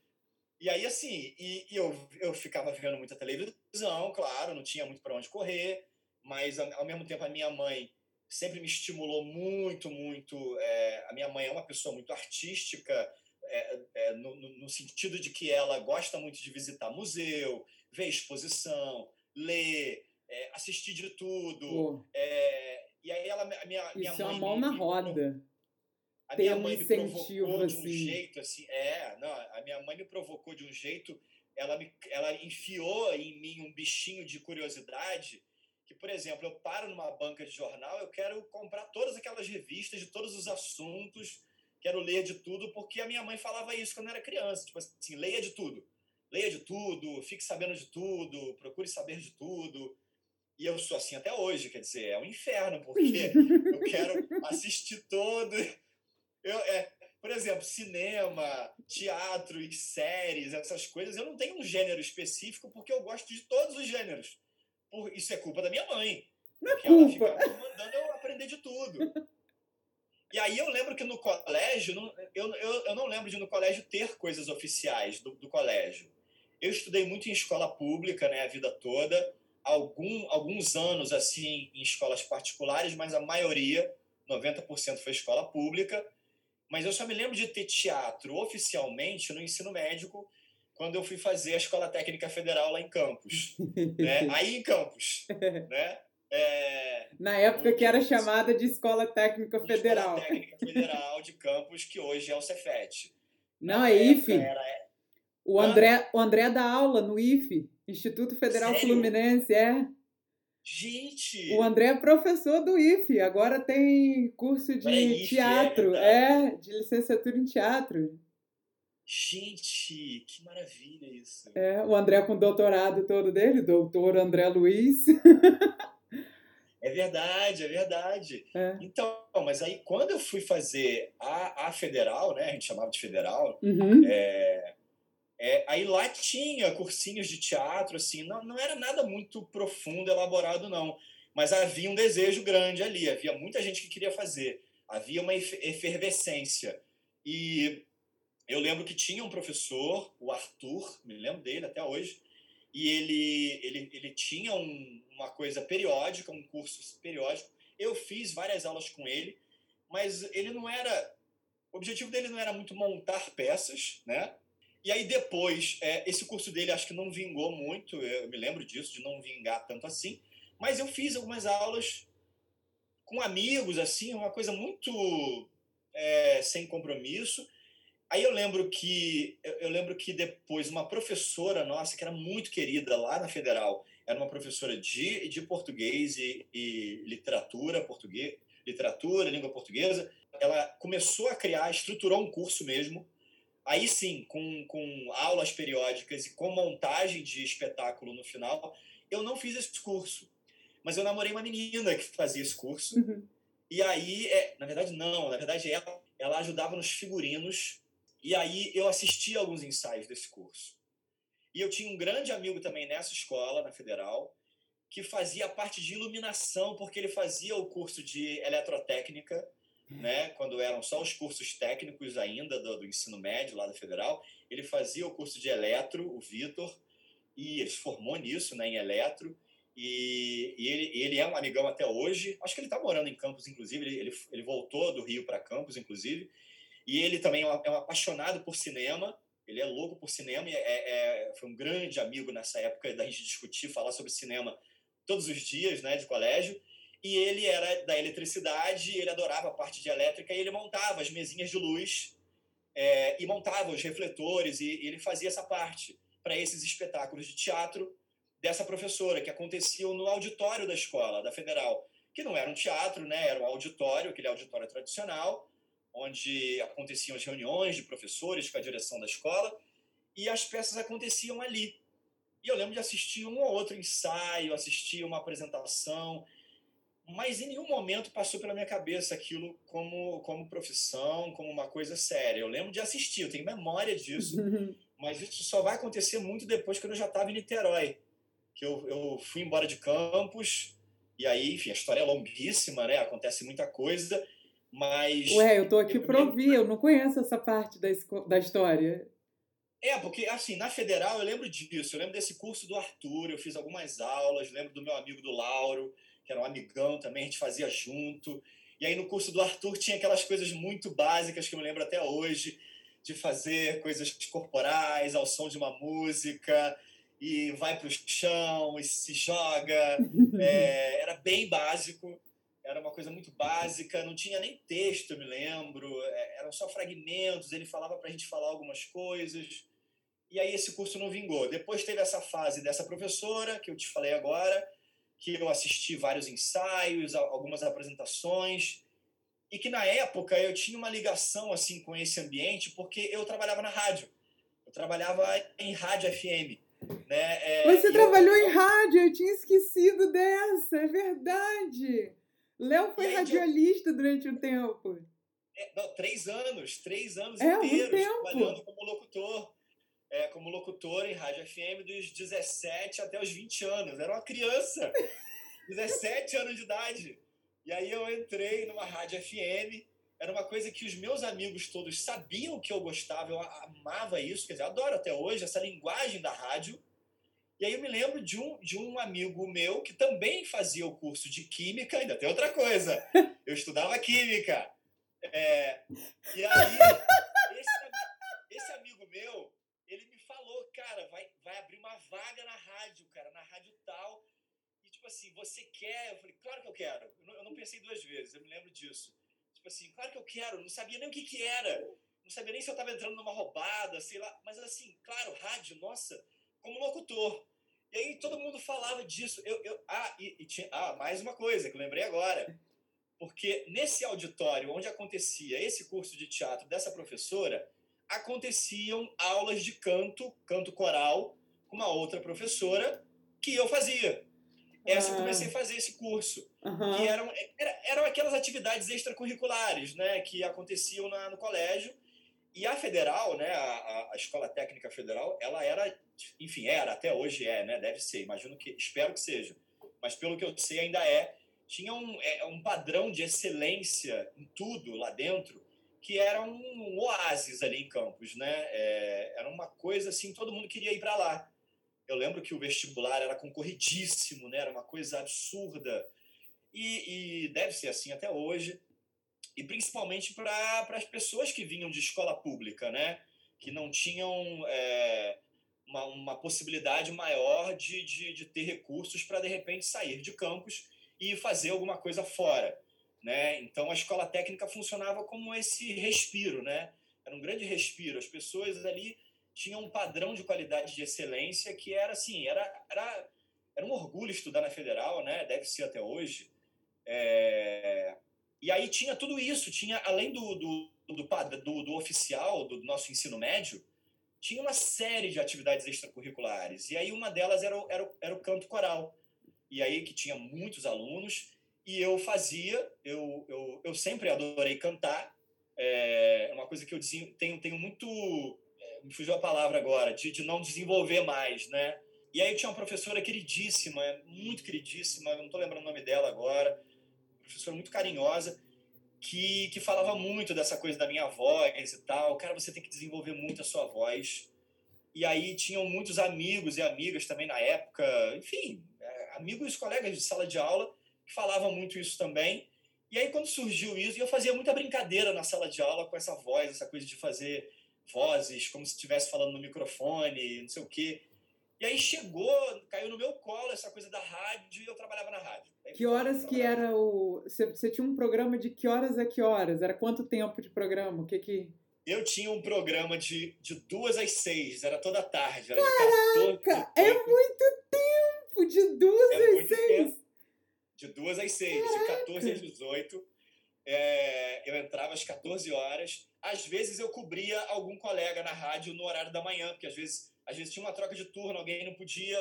E aí, assim, e, e, eu, eu ficava vendo muita televisão, claro, não tinha muito para onde correr, mas ao mesmo tempo a minha mãe sempre me estimulou muito, muito. É, a minha mãe é uma pessoa muito artística, é, é, no, no, sentido de que ela gosta muito de visitar museu, ver exposição, ler, é, assistir de tudo. É, e aí ela, a minha, minha
Isso
mãe.
é uma mão na roda
a minha mãe me provocou assim. de um assim. jeito assim, é, não, a minha mãe me provocou de um jeito, ela me, ela enfiou em mim um bichinho de curiosidade, que por exemplo, eu paro numa banca de jornal, eu quero comprar todas aquelas revistas de todos os assuntos, quero ler de tudo, porque a minha mãe falava isso quando eu era criança, tipo assim, leia de tudo. Leia de tudo, fique sabendo de tudo, procure saber de tudo. E eu sou assim até hoje, quer dizer, é um inferno, porque eu quero assistir todo, eu, é, por exemplo, cinema, teatro e séries, essas coisas, eu não tenho um gênero específico porque eu gosto de todos os gêneros. Por, isso é culpa da minha mãe.
Não é culpa.
ela fica mandando eu aprender de tudo. E aí eu lembro que no colégio, eu, eu, eu não lembro de no colégio ter coisas oficiais do, do colégio. Eu estudei muito em escola pública, né, a vida toda, algum, alguns anos assim em escolas particulares, mas a maioria, 90% foi escola pública. Mas eu só me lembro de ter teatro oficialmente no ensino médico quando eu fui fazer a Escola Técnica Federal lá em Campos. né? Aí em Campos. Né? É,
Na época que era chamada de Escola Técnica Federal.
Escola Técnica Federal de Campos, que hoje é o Cefet.
Não, é IFE. Era... O André, o André dá aula no IFE, Instituto Federal Sério? Fluminense, é.
Gente!
O André é professor do IFE, agora tem curso de IFE, é teatro, é, é, de licenciatura em teatro.
Gente, que maravilha isso.
É, o André com o doutorado todo dele, doutor André Luiz.
é verdade, é verdade. É. Então, mas aí quando eu fui fazer a, a federal, né, a gente chamava de federal,
uhum.
é, é, aí lá tinha cursinhos de teatro, assim, não, não era nada muito profundo, elaborado, não. Mas havia um desejo grande ali, havia muita gente que queria fazer, havia uma efervescência. E eu lembro que tinha um professor, o Arthur, me lembro dele até hoje, e ele, ele, ele tinha um, uma coisa periódica, um curso periódico. Eu fiz várias aulas com ele, mas ele não era. O objetivo dele não era muito montar peças, né? E aí depois, é, esse curso dele acho que não vingou muito, eu me lembro disso, de não vingar tanto assim, mas eu fiz algumas aulas com amigos, assim, uma coisa muito é, sem compromisso. Aí eu lembro que eu lembro que depois uma professora nossa que era muito querida lá na Federal, era uma professora de, de português e, e literatura português, literatura, língua portuguesa. Ela começou a criar, estruturou um curso mesmo Aí sim, com, com aulas periódicas e com montagem de espetáculo no final, eu não fiz esse curso. Mas eu namorei uma menina que fazia esse curso.
Uhum.
E aí, é, na verdade, não. Na verdade, ela, ela ajudava nos figurinos. E aí eu assistia alguns ensaios desse curso. E eu tinha um grande amigo também nessa escola, na Federal, que fazia a parte de iluminação, porque ele fazia o curso de eletrotécnica né, quando eram só os cursos técnicos ainda do, do ensino médio lá da Federal. Ele fazia o curso de eletro, o Vitor, e ele se formou nisso, né, em eletro. E, e ele, ele é um amigão até hoje. Acho que ele está morando em Campos, inclusive. Ele, ele, ele voltou do Rio para Campos, inclusive. E ele também é um, é um, apaixonado por cinema. Ele é louco por cinema e é, é, foi um grande amigo nessa época da gente discutir, falar sobre cinema todos os dias, né, de colégio. E ele era da eletricidade, ele adorava a parte de elétrica e ele montava as mesinhas de luz é, e montava os refletores e, e ele fazia essa parte para esses espetáculos de teatro dessa professora, que aconteciam no auditório da escola, da Federal, que não era um teatro, né? era um auditório, aquele auditório tradicional, onde aconteciam as reuniões de professores com a direção da escola, e as peças aconteciam ali. E eu lembro de assistir um ou outro ensaio, assistir uma apresentação, mas em nenhum momento passou pela minha cabeça aquilo como, como profissão, como uma coisa séria. Eu lembro de assistir, eu tenho memória disso, mas isso só vai acontecer muito depois quando eu já estava em Niterói que eu, eu fui embora de campus, e aí, enfim, a história é longuíssima, né? Acontece muita coisa, mas.
Ué, eu tô aqui para ouvir, eu não conheço essa parte da, da história.
É, porque, assim, na federal eu lembro disso, eu lembro desse curso do Arthur, eu fiz algumas aulas, lembro do meu amigo do Lauro, que era um amigão também, a gente fazia junto. E aí no curso do Arthur tinha aquelas coisas muito básicas que eu me lembro até hoje, de fazer coisas corporais ao som de uma música, e vai para o chão e se joga. É, era bem básico, era uma coisa muito básica, não tinha nem texto, me lembro, é, eram só fragmentos, ele falava para a gente falar algumas coisas. E aí esse curso não vingou. Depois teve essa fase dessa professora, que eu te falei agora, que eu assisti vários ensaios, algumas apresentações, e que na época eu tinha uma ligação assim com esse ambiente, porque eu trabalhava na rádio. Eu trabalhava em rádio FM. Né?
É, Você trabalhou eu... em rádio, eu tinha esquecido dessa, é verdade. Léo foi radialista eu... durante um tempo.
É, não, três anos, três anos
é,
inteiros trabalhando como locutor. É, como locutor em rádio FM dos 17 até os 20 anos. Era uma criança, 17 anos de idade. E aí eu entrei numa rádio FM era uma coisa que os meus amigos todos sabiam que eu gostava, eu amava isso, quer dizer, adoro até hoje essa linguagem da rádio. E aí eu me lembro de um, de um amigo meu que também fazia o curso de Química, ainda tem outra coisa, eu estudava Química. É, e aí, esse, esse amigo meu, ele me falou, cara, vai, vai abrir uma vaga na rádio, cara, na rádio tal. E tipo assim, você quer? Eu falei, claro que eu quero. Eu não, eu não pensei duas vezes, eu me lembro disso. Tipo assim, claro que eu quero, não sabia nem o que que era. Não sabia nem se eu estava entrando numa roubada, sei lá. Mas assim, claro, rádio, nossa, como locutor. E aí todo mundo falava disso. Eu, eu, ah, e, e tinha, ah, mais uma coisa que eu lembrei agora. Porque nesse auditório onde acontecia esse curso de teatro dessa professora, aconteciam aulas de canto, canto coral, com uma outra professora que eu fazia. Essa ah. eu comecei a fazer esse curso. Uhum. Que eram, era, eram aquelas atividades extracurriculares né, que aconteciam na, no colégio. E a federal, né, a, a escola técnica federal, ela era, enfim, era, até hoje é, né, deve ser, imagino que, espero que seja, mas pelo que eu sei ainda é, tinha um, é, um padrão de excelência em tudo lá dentro, que era um, um oásis ali em Campos, né, é, era uma coisa assim, todo mundo queria ir para lá. Eu lembro que o vestibular era concorridíssimo, né? era uma coisa absurda. E, e deve ser assim até hoje. E principalmente para as pessoas que vinham de escola pública, né? que não tinham é, uma, uma possibilidade maior de, de, de ter recursos para, de repente, sair de campus e fazer alguma coisa fora. Né? Então, a escola técnica funcionava como esse respiro, né? Era um grande respiro. As pessoas ali tinha um padrão de qualidade de excelência que era assim, era, era, era um orgulho estudar na federal, né? Deve ser até hoje. É... E aí tinha tudo isso, tinha além do, do, do, do, do oficial do nosso ensino médio, tinha uma série de atividades extracurriculares. E aí uma delas era o, era era o canto coral. E aí que tinha muitos alunos e eu fazia, eu, eu, eu sempre adorei cantar. É uma coisa que eu tenho, tenho muito me fugiu a palavra agora, de, de não desenvolver mais, né? E aí tinha uma professora queridíssima, muito queridíssima, não estou lembrando o nome dela agora, professora muito carinhosa, que, que falava muito dessa coisa da minha voz e tal. Cara, você tem que desenvolver muito a sua voz. E aí tinham muitos amigos e amigas também na época, enfim, é, amigos, colegas de sala de aula que falavam muito isso também. E aí quando surgiu isso, eu fazia muita brincadeira na sala de aula com essa voz, essa coisa de fazer vozes como se estivesse falando no microfone, não sei o quê. E aí chegou, caiu no meu colo essa coisa da rádio e eu trabalhava na rádio. Aí
que horas que era o. Você, tinha um programa de que horas a que horas? Era quanto tempo de programa? O que que.
Eu tinha um programa de, de duas às seis, era toda tarde.
Era Caraca! é muito tempo! De duas é às seis! Tempo.
De duas às seis, Caraca. de 14 às 18. É, eu entrava às 14 horas. Às vezes eu cobria algum colega na rádio no horário da manhã, porque às vezes às vezes tinha uma troca de turno, alguém não podia.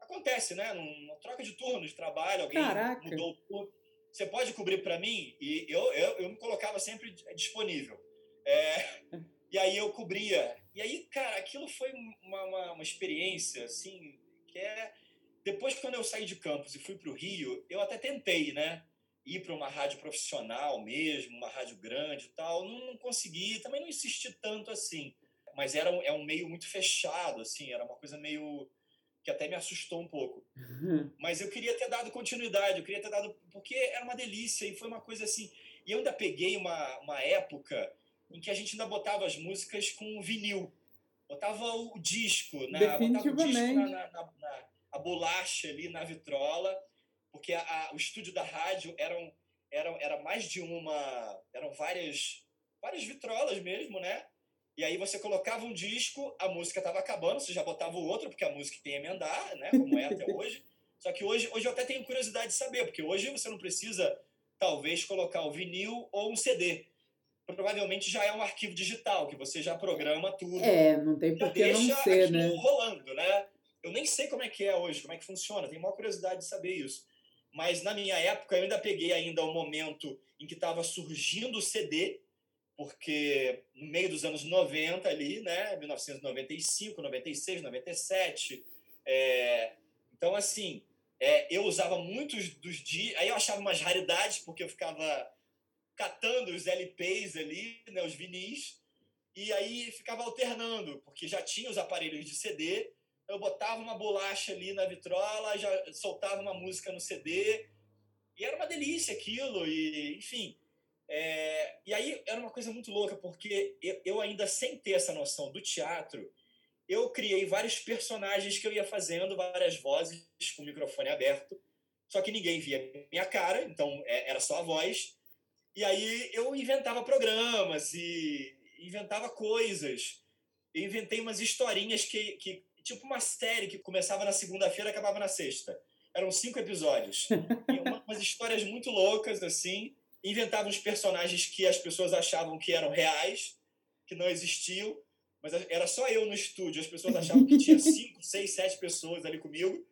Acontece, né? Uma troca de turno de trabalho, alguém
Caraca.
mudou o turno. Você pode cobrir para mim? E eu, eu, eu me colocava sempre disponível. É, e aí eu cobria. E aí, cara, aquilo foi uma, uma, uma experiência, assim, que é. Depois, quando eu saí de campus e fui para o Rio, eu até tentei, né? Ir para uma rádio profissional mesmo, uma rádio grande e tal. Não, não consegui, também não insisti tanto assim mas era um, é um meio muito fechado, assim, era uma coisa meio que até me assustou um pouco. Uhum. Mas eu queria ter dado continuidade, eu queria ter dado porque era uma delícia e foi uma coisa assim. E eu ainda peguei uma, uma época em que a gente ainda botava as músicas com vinil, botava o disco, na, botava o disco na, na, na, na a bolacha ali na vitrola, porque a, a, o estúdio da rádio eram, eram, era mais de uma, eram várias, várias vitrolas mesmo, né? E aí você colocava um disco, a música estava acabando, você já botava o outro, porque a música tem emendar, né? Como é até hoje. Só que hoje, hoje eu até tenho curiosidade de saber, porque hoje você não precisa, talvez, colocar o vinil ou um CD. Provavelmente já é um arquivo digital, que você já programa tudo.
É, não tem por que não ser, né?
rolando, né? Eu nem sei como é que é hoje, como é que funciona, tenho maior curiosidade de saber isso. Mas na minha época eu ainda peguei ainda o momento em que estava surgindo o CD, porque no meio dos anos 90 ali, né, 1995, 96, 97, é, então assim, é, eu usava muitos dos dias, aí eu achava umas raridades porque eu ficava catando os LPs ali, né, os vinis, e aí ficava alternando, porque já tinha os aparelhos de CD, eu botava uma bolacha ali na vitrola, já soltava uma música no CD, e era uma delícia aquilo, e enfim, é, e aí era uma coisa muito louca, porque eu, ainda sem ter essa noção do teatro, eu criei vários personagens que eu ia fazendo, várias vozes com o microfone aberto, só que ninguém via minha cara, então é, era só a voz. E aí eu inventava programas e inventava coisas. Eu inventei umas historinhas que, que tipo uma série que começava na segunda-feira e acabava na sexta. Eram cinco episódios. e uma, umas histórias muito loucas, assim inventava uns personagens que as pessoas achavam que eram reais, que não existiam, mas era só eu no estúdio. As pessoas achavam que tinha cinco, seis, sete pessoas ali comigo,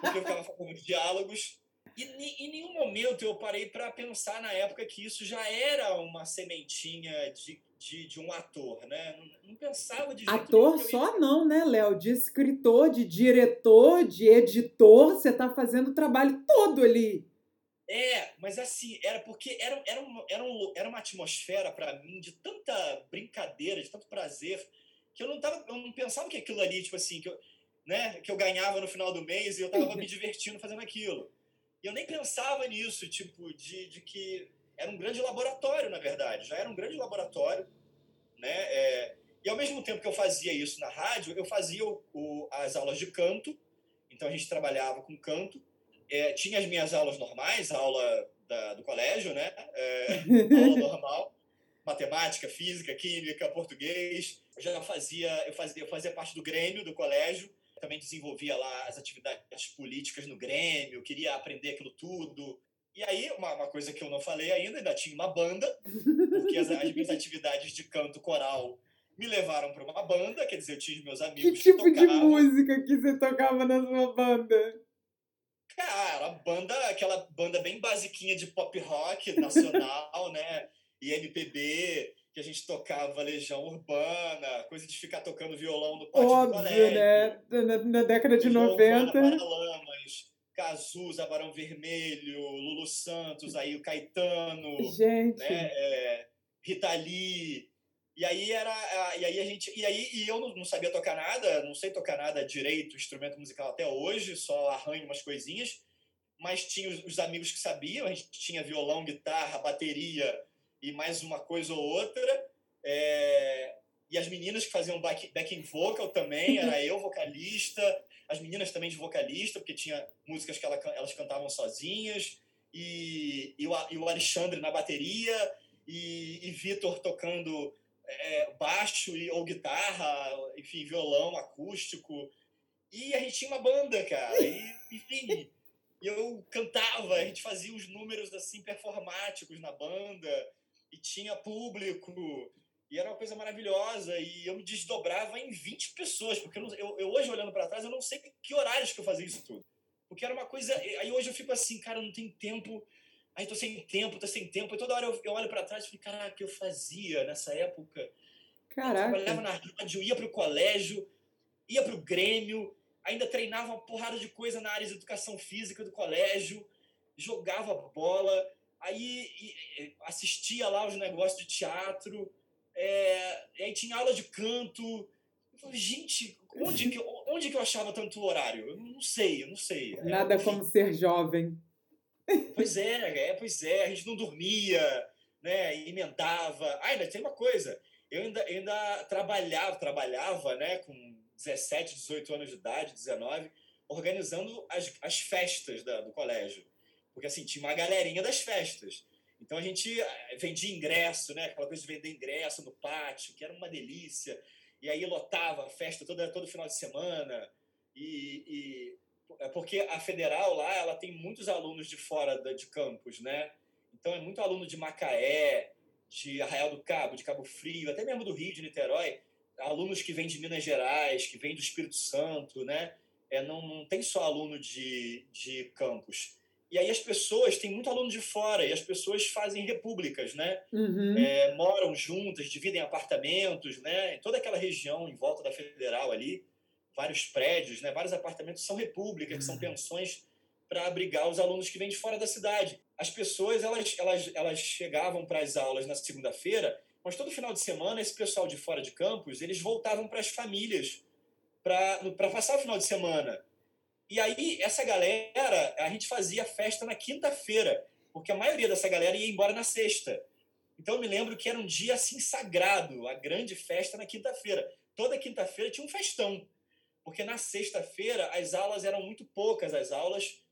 porque eu ficava fazendo diálogos. E em nenhum momento eu parei para pensar na época que isso já era uma sementinha de, de, de um ator, né? Não, não pensava de
Ator só não, né, Léo? De escritor, de diretor, de editor, você está fazendo o trabalho todo ali.
É, mas assim, era porque era, era, uma, era, um, era uma atmosfera para mim de tanta brincadeira, de tanto prazer, que eu não, tava, eu não pensava que aquilo ali, tipo assim, que eu, né, que eu ganhava no final do mês e eu tava me divertindo fazendo aquilo. E eu nem pensava nisso, tipo, de, de que era um grande laboratório, na verdade. Já era um grande laboratório, né? É, e ao mesmo tempo que eu fazia isso na rádio, eu fazia o, o, as aulas de canto. Então a gente trabalhava com canto é, tinha as minhas aulas normais, aula da, do colégio, né? É, aula normal, matemática, física, química, português. Eu já fazia, eu fazia, eu fazia parte do Grêmio do colégio. Também desenvolvia lá as atividades políticas no Grêmio, queria aprender aquilo tudo. E aí, uma, uma coisa que eu não falei ainda, ainda tinha uma banda, porque as, as minhas atividades de canto coral me levaram para uma banda, quer dizer, eu tinha meus amigos
que tipo que de música que você tocava na sua banda?
Cara, a banda, aquela banda bem basiquinha de pop rock nacional, né? E MPB, que a gente tocava Legião Urbana, coisa de ficar tocando violão no pátio
Óbvio,
do colégio.
né? Na, na década de Legião 90.
Urbana, Paralamas, Cazuza, Barão Vermelho, Lulu Santos, aí o Caetano,
Gente.
né? É, Rita Lee. E aí era. E aí a gente. E aí e eu não, sabia tocar nada, não sei tocar nada direito, instrumento musical até hoje, só arranho umas coisinhas. Mas tinha os, os amigos que sabiam, a gente tinha violão, guitarra, bateria e mais uma coisa ou outra. É, e as meninas que faziam back, backing vocal também, era eu vocalista, as meninas também de vocalista, porque tinha músicas que ela, elas cantavam sozinhas, e, e, o, e o Alexandre na bateria, e, e Vitor tocando é, baixo e, ou guitarra, enfim, violão acústico. E a gente tinha uma banda, cara. E, enfim, eu cantava, a gente fazia os números assim performáticos na banda, e tinha público. E era uma coisa maravilhosa. E eu me desdobrava em 20 pessoas, porque eu, eu, eu hoje, olhando para trás, eu não sei que horários que eu fazia isso tudo. Porque era uma coisa. Aí hoje eu fico assim, cara, não tem tempo. Aí tô sem tempo, tô sem tempo. E toda hora eu, eu olho para trás e fico, caraca, que eu fazia nessa época.
Caraca.
Eu trabalhava na rádio, ia pro colégio, ia pro Grêmio, ainda treinava uma porrada de coisa na área de educação física do colégio, jogava bola, aí assistia lá os negócios de teatro, é, aí tinha aula de canto. Eu falei, gente, onde que, onde que eu achava tanto horário? Eu não sei, eu não sei.
É, Nada como ser jovem.
Pois é, é, pois é, a gente não dormia, né, emendava. Ah, ainda tem uma coisa, eu ainda, ainda trabalhava, trabalhava, né, com 17, 18 anos de idade, 19, organizando as, as festas da, do colégio. Porque, assim, tinha uma galerinha das festas. Então a gente eh, vendia ingresso, né? Aquela coisa de vender ingresso no pátio, que era uma delícia. E aí lotava a festa toda, todo final de semana. E, e é porque a federal lá ela tem muitos alunos de fora de campus, né? Então é muito aluno de Macaé, de Arraial do Cabo, de Cabo Frio, até mesmo do Rio, de Niterói, alunos que vêm de Minas Gerais, que vêm do Espírito Santo, né? É, não, não tem só aluno de, de campus. E aí as pessoas, tem muito aluno de fora, e as pessoas fazem repúblicas, né?
Uhum.
É, moram juntas, dividem apartamentos, né? Em toda aquela região em volta da Federal ali, vários prédios, né? Vários apartamentos são repúblicas, que são uhum. pensões para abrigar os alunos que vêm de fora da cidade. As pessoas, elas, elas, elas chegavam para as aulas na segunda-feira, mas todo final de semana, esse pessoal de fora de campus, eles voltavam para as famílias para passar o final de semana. E aí, essa galera, a gente fazia festa na quinta-feira, porque a maioria dessa galera ia embora na sexta. Então, eu me lembro que era um dia assim sagrado, a grande festa na quinta-feira. Toda quinta-feira tinha um festão, porque na sexta-feira as aulas eram muito poucas, as aulas,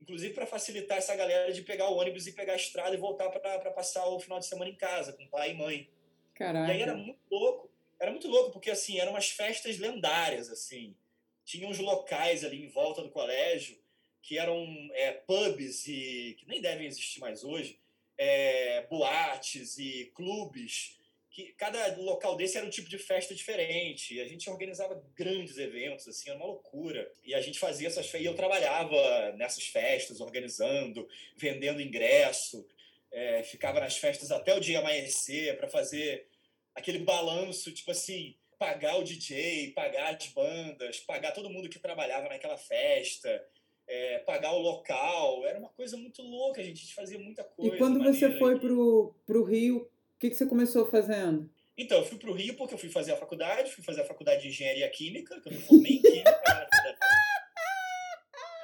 inclusive para facilitar essa galera de pegar o ônibus e pegar a estrada e voltar para passar o final de semana em casa, com pai e mãe.
Caraca.
E aí era muito louco. Era muito louco, porque assim, eram umas festas lendárias, assim tinha uns locais ali em volta do colégio que eram é, pubs e que nem devem existir mais hoje, é, boates e clubes que cada local desse era um tipo de festa diferente. E a gente organizava grandes eventos, assim, era uma loucura. E a gente fazia essas festas, e eu trabalhava nessas festas, organizando, vendendo ingresso, é, ficava nas festas até o dia amanhecer para fazer aquele balanço, tipo assim, pagar o DJ, pagar as bandas, pagar todo mundo que trabalhava naquela festa, é, pagar o local. Era uma coisa muito louca, a gente fazia muita coisa.
E quando você foi pro, pro Rio, que, que você começou fazendo?
Então, eu fui pro Rio porque eu fui fazer a faculdade, fui fazer a faculdade de Engenharia Química, que eu me formei em Química.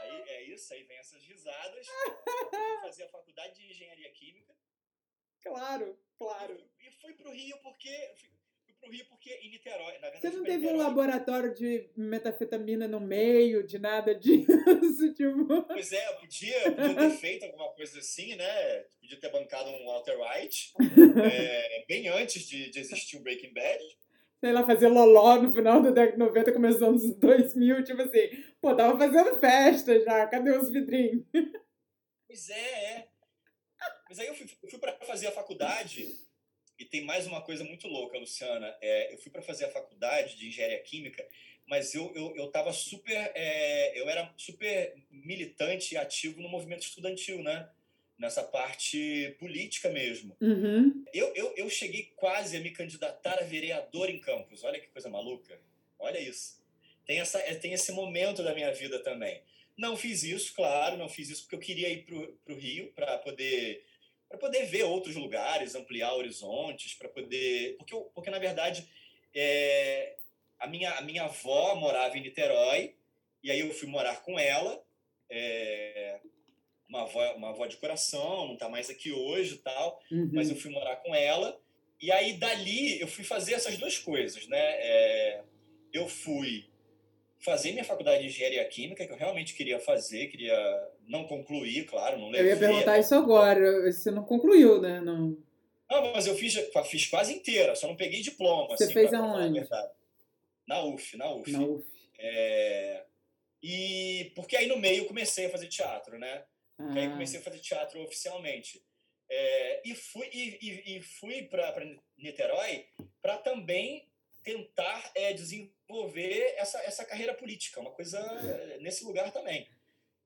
aí, é isso, aí vem essas risadas. Eu fui fazer a faculdade de Engenharia Química.
Claro, claro.
E, e fui pro Rio porque pro Rio porque em Niterói, na verdade.
Você não teve Niterói, um laboratório de metafetamina no meio, de nada disso? Tipo...
Pois é, podia, podia ter feito alguma coisa assim, né? Podia ter bancado um Walter White, é, bem antes de, de existir o Breaking Bad.
Sei lá, fazer loló no final da década de 90, começando nos 2000, tipo assim, pô, tava fazendo festa já, cadê os vidrinhos?
Pois é, é. Mas aí eu fui, eu fui para fazer a faculdade e tem mais uma coisa muito louca, Luciana. É, eu fui para fazer a faculdade de engenharia química, mas eu eu eu estava super é, eu era super militante e ativo no movimento estudantil, né? Nessa parte política mesmo.
Uhum.
Eu, eu, eu cheguei quase a me candidatar a vereador em Campos. Olha que coisa maluca. Olha isso. Tem, essa, é, tem esse momento da minha vida também. Não fiz isso, claro, não fiz isso porque eu queria ir para o Rio para poder para poder ver outros lugares, ampliar horizontes, para poder porque eu, porque na verdade é, a minha a minha avó morava em Niterói e aí eu fui morar com ela, é, uma avó uma avó de coração, não está mais aqui hoje tal, uhum. mas eu fui morar com ela e aí dali eu fui fazer essas duas coisas, né? É, eu fui fazer minha faculdade de engenharia química, que eu realmente queria fazer, queria não concluir, claro, não
levei. Eu ia perguntar isso agora, você não concluiu, né? Não,
não mas eu fiz, fiz quase inteira, só não peguei diploma.
Você
assim,
fez aonde?
Na UF, na UF.
Na UF.
É... E porque aí no meio eu comecei a fazer teatro, né? Ah. aí comecei a fazer teatro oficialmente. É... e fui, e, e, e fui para Niterói para também tentar é, desenvolver essa, essa carreira política, uma coisa nesse lugar também.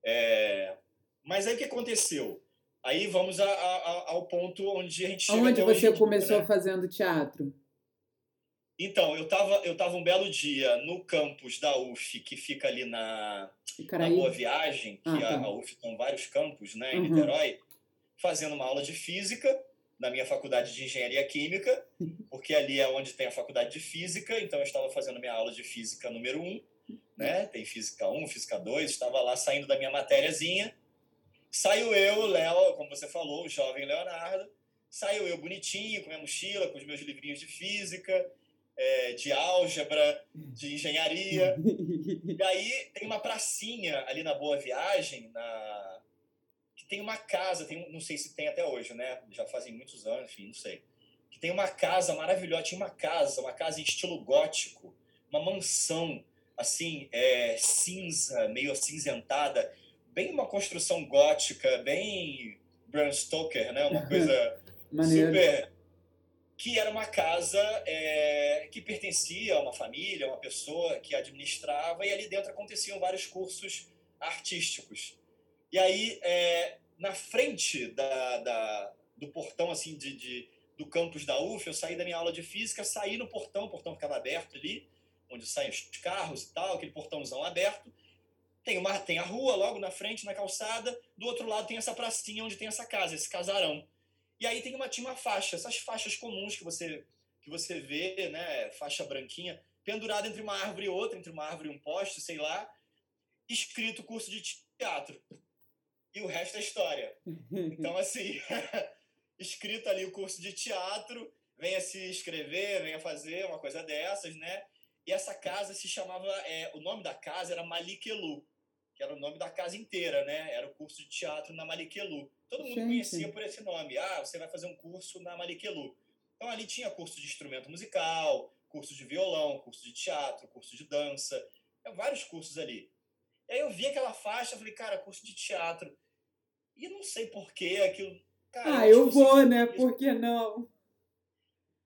É, mas aí o que aconteceu? Aí vamos a, a, ao ponto onde a gente chega
Onde você começou né? fazendo teatro?
Então, eu estava eu tava um belo dia no campus da UF, que fica ali na, na Boa Viagem, que ah, tá. a, a, UF tem vários campos né, em uhum. Niterói, fazendo uma aula de física na minha faculdade de engenharia química, porque ali é onde tem a faculdade de física, então eu estava fazendo minha aula de física número 1, né? Tem física 1, física 2, estava lá saindo da minha matériazinha. Saiu eu, Léo, como você falou, o jovem Leonardo, saiu eu bonitinho, com minha mochila, com os meus livrinhos de física, é, de álgebra, de engenharia. e aí tem uma pracinha ali na Boa Viagem, na que tem uma casa, tem, não sei se tem até hoje, né? Já fazem muitos anos, enfim, não sei. Que tem uma casa maravilhosa, tinha uma casa, uma casa em estilo gótico, uma mansão, assim, é, cinza, meio acinzentada, bem uma construção gótica, bem Bram Stoker, né? Uma coisa super que era uma casa é, que pertencia a uma família, uma pessoa que administrava, e ali dentro aconteciam vários cursos artísticos. E aí, é, na frente da, da, do portão assim de, de, do campus da UF, eu saí da minha aula de física, saí no portão, o portão ficava aberto ali, onde saem os carros e tal, aquele portãozão aberto. Tem, uma, tem a rua logo na frente, na calçada, do outro lado tem essa pracinha onde tem essa casa, esse casarão. E aí tem uma, tinha uma faixa, essas faixas comuns que você, que você vê, né, faixa branquinha, pendurada entre uma árvore e outra, entre uma árvore e um poste, sei lá, escrito curso de teatro e o resto é história. Então, assim, escrito ali o curso de teatro, venha se inscrever, venha fazer uma coisa dessas, né? E essa casa se chamava, é, o nome da casa era Malikelu, que era o nome da casa inteira, né? Era o curso de teatro na Malikelu. Todo mundo Gente. conhecia por esse nome. Ah, você vai fazer um curso na Malikelu. Então ali tinha curso de instrumento musical, curso de violão, curso de teatro, curso de dança, vários cursos ali. E aí eu vi aquela faixa, falei, cara, curso de teatro. E não sei porquê aquilo.
Cara, ah, eu vou, né? Por que não?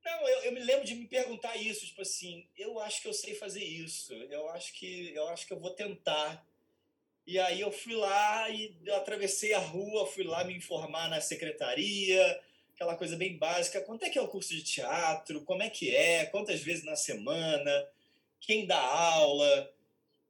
Não, eu, eu me lembro de me perguntar isso, tipo assim, eu acho que eu sei fazer isso, eu acho que eu acho que eu vou tentar. E aí eu fui lá e atravessei a rua, fui lá me informar na secretaria, aquela coisa bem básica, quanto é que é o curso de teatro, como é que é, quantas vezes na semana, quem dá aula,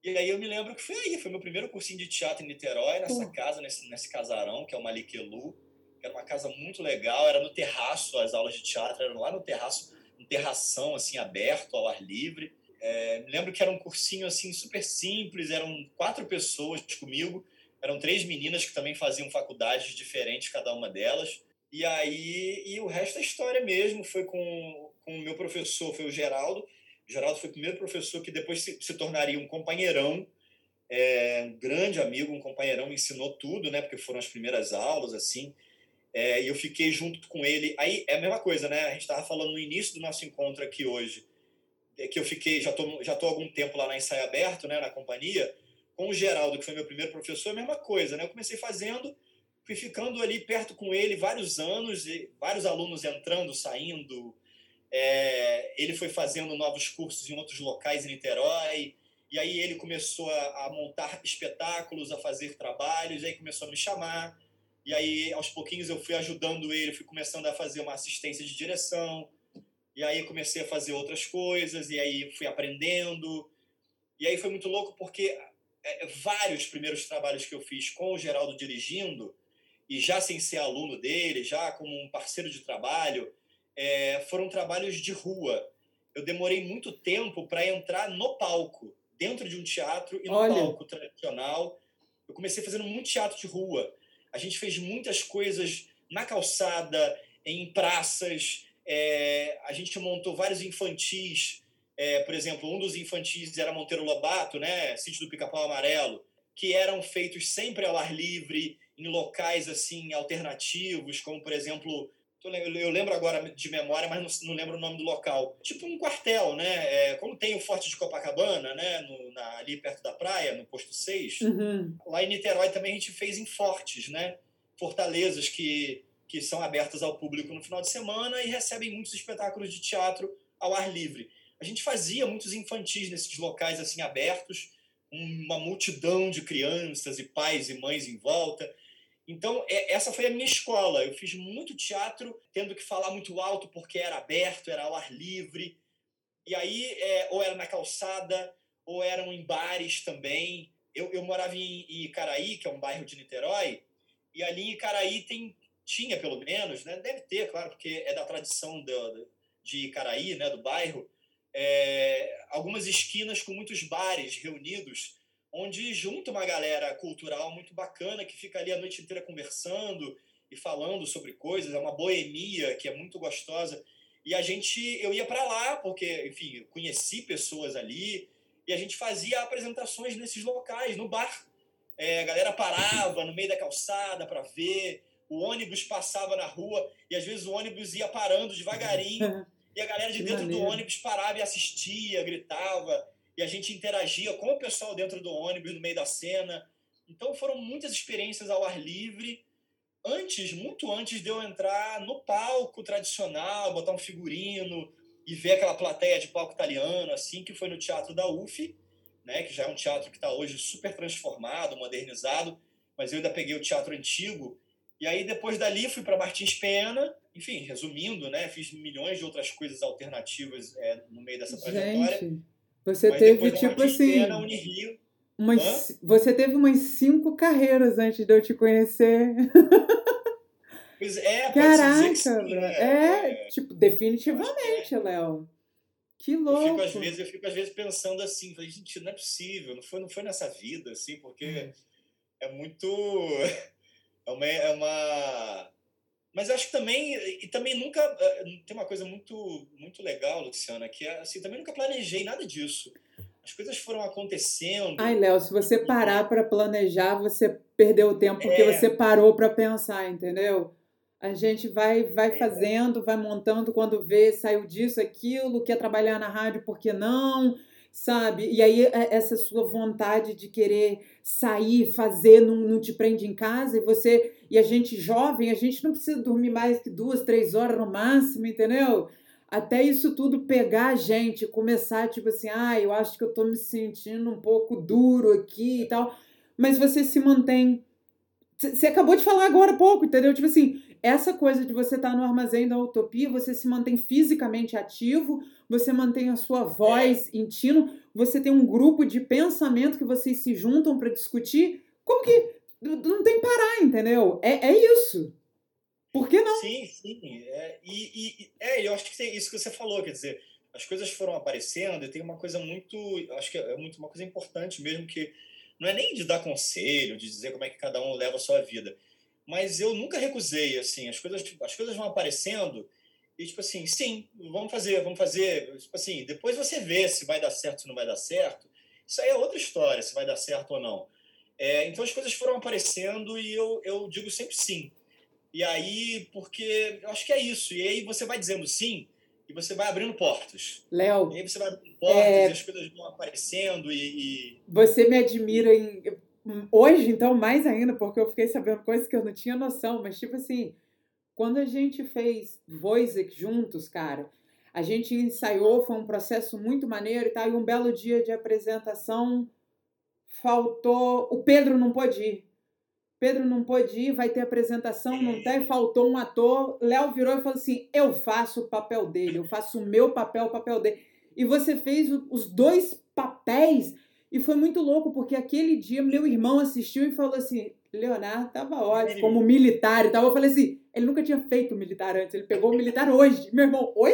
e aí eu me lembro que foi aí, foi meu primeiro cursinho de teatro em Niterói, nessa uhum. casa, nesse, nesse casarão, que é o Maliquelu, que era uma casa muito legal, era no terraço, as aulas de teatro eram lá no terraço, um terração, assim, aberto, ao ar livre. É, lembro que era um cursinho, assim, super simples, eram quatro pessoas comigo, eram três meninas que também faziam faculdades diferentes, cada uma delas. E aí, e o resto é história mesmo, foi com, com o meu professor, foi o Geraldo, Geraldo foi o primeiro professor que depois se, se tornaria um companheirão, é, um grande amigo, um companheirão, me ensinou tudo, né? Porque foram as primeiras aulas, assim. É, e eu fiquei junto com ele. Aí é a mesma coisa, né? A gente estava falando no início do nosso encontro aqui hoje, é que eu fiquei, já tô, já tô há algum tempo lá na Ensaio Aberto, né? Na companhia, com o Geraldo, que foi meu primeiro professor, a mesma coisa, né? Eu comecei fazendo, fui ficando ali perto com ele vários anos, e vários alunos entrando, saindo, é, ele foi fazendo novos cursos em outros locais em Niterói, e aí ele começou a, a, montar espetáculos, a fazer trabalhos, aí começou a me chamar. E aí, aos pouquinhos, eu fui ajudando ele, fui começando a fazer uma assistência de direção. E aí comecei a fazer outras coisas, e aí fui aprendendo. E aí foi muito louco porque é, vários primeiros trabalhos que eu fiz com o Geraldo dirigindo, e já sem ser aluno dele, já como um parceiro de trabalho, é, foram trabalhos de rua. Eu demorei muito tempo para entrar no palco, dentro de um teatro e no Olha. palco tradicional. Eu comecei fazendo muito teatro de rua. A gente fez muitas coisas na calçada, em praças. É, a gente montou vários infantis. É, por exemplo, um dos infantis era Monteiro Lobato, né? Sítio do Pica-Pau Amarelo, que eram feitos sempre ao ar livre, em locais assim alternativos, como por exemplo eu lembro agora de memória, mas não, lembro o nome do local. Tipo um quartel, né? É, como tem o Forte de Copacabana, né? No, na, ali perto da praia, no posto 6. Uhum. Lá em Niterói também a gente fez em fortes, né? Fortalezas que, que são abertas ao público no final de semana e recebem muitos espetáculos de teatro ao ar livre. A gente fazia muitos infantis nesses locais assim abertos, uma multidão de crianças e pais e mães em volta. Então, é, essa foi a minha escola. Eu fiz muito teatro, tendo que falar muito alto porque era aberto, era ao ar livre. E aí, é, ou era na calçada, ou eram em bares também. Eu, eu morava em, Icaraí, que é um bairro de Niterói, e ali em Icaraí tem, tinha, pelo menos, né? deve ter, claro, porque é da tradição do, de Icaraí, né? do bairro, é, algumas esquinas com muitos bares reunidos onde junta uma galera cultural muito bacana que fica ali a noite inteira conversando e falando sobre coisas, é uma boemia que é muito gostosa. E a gente, eu ia para lá porque, enfim, conheci pessoas ali e a gente fazia apresentações nesses locais, no bar. É, a galera parava no meio da calçada para ver, o ônibus passava na rua e às vezes o ônibus ia parando devagarinho e a galera de dentro do ônibus parava e assistia, gritava e a gente interagia com o pessoal dentro do ônibus, no meio da cena. Então foram muitas experiências ao ar livre. Antes, muito antes de eu entrar no palco tradicional, botar um figurino e ver aquela plateia de palco italiano, assim, que foi no Teatro da UF, né, que já é um teatro que está hoje super transformado, modernizado, mas eu ainda peguei o teatro antigo. E aí, depois dali, fui para Martins Pena, enfim, resumindo, né, fiz milhões de outras coisas alternativas é, no meio dessa trajetória. Gente
você Mas teve, tipo assim. Umas, você teve umas cinco carreiras antes de eu te conhecer.
Pois é,
Caraca,
sim,
né? é, é, tipo, definitivamente, é. Léo. Que louco.
Eu fico, às vezes, eu fico às vezes pensando assim, falei, gente, não é possível, não foi, não foi nessa vida, assim, porque hum. é muito. É uma, é uma mas acho que também, e também nunca, eh, tem uma coisa muito, muito legal, Luciana, que é assim, também nunca planejei nada disso. As coisas foram acontecendo.
Ai, Léo, se você parar para planejar, você perdeu o tempo, porque é. você parou para pensar, entendeu? A gente vai vai é. fazendo, vai montando, quando vê, saiu disso, aquilo, quer trabalhar na rádio, por que não? Sabe? E aí é, essa sua vontade de querer sair, fazer, não, não te prende em casa e você e a gente jovem, a gente não precisa dormir mais que duas, três horas no máximo, entendeu? Até isso tudo pegar a gente, começar tipo assim, ah, eu acho que eu tô me sentindo um pouco duro aqui e tal, mas você se mantém. Você acabou de falar agora há pouco, entendeu? Tipo assim, essa coisa de você estar tá no armazém da utopia, você se mantém fisicamente ativo, você mantém a sua voz é. em tino, você tem um grupo de pensamento que vocês se juntam para discutir. Como que não tem parar, entendeu? É, é isso. Por que não?
Sim, sim. É, e, e é, eu acho que tem isso que você falou, quer dizer, as coisas foram aparecendo e tem uma coisa muito, acho que é muito uma coisa importante mesmo que não é nem de dar conselho, de dizer como é que cada um leva a sua vida, mas eu nunca recusei, assim, as coisas, as coisas vão aparecendo e, tipo assim, sim, vamos fazer, vamos fazer. Tipo assim, depois você vê se vai dar certo, se não vai dar certo. Isso aí é outra história, se vai dar certo ou não. É, então as coisas foram aparecendo e eu, eu digo sempre sim. E aí, porque eu acho que é isso. E aí você vai dizendo sim e você vai abrindo portas.
Léo.
E aí você vai abrindo portas é... e as coisas vão aparecendo e, e.
Você me admira em. Hoje, então, mais ainda, porque eu fiquei sabendo coisas que eu não tinha noção, mas tipo assim quando a gente fez Voisek juntos, cara, a gente ensaiou, foi um processo muito maneiro e tal, e um belo dia de apresentação faltou. O Pedro não pôde ir. Pedro não pôde ir, vai ter apresentação, não tem, faltou um ator. Léo virou e falou assim: eu faço o papel dele, eu faço o meu papel, o papel dele. E você fez os dois papéis E foi muito louco, porque aquele dia meu irmão assistiu e falou assim: Leonardo tava ótimo, como militar e tal. Eu falei assim: ele nunca tinha feito militar antes, ele pegou o militar hoje. Meu irmão, oi?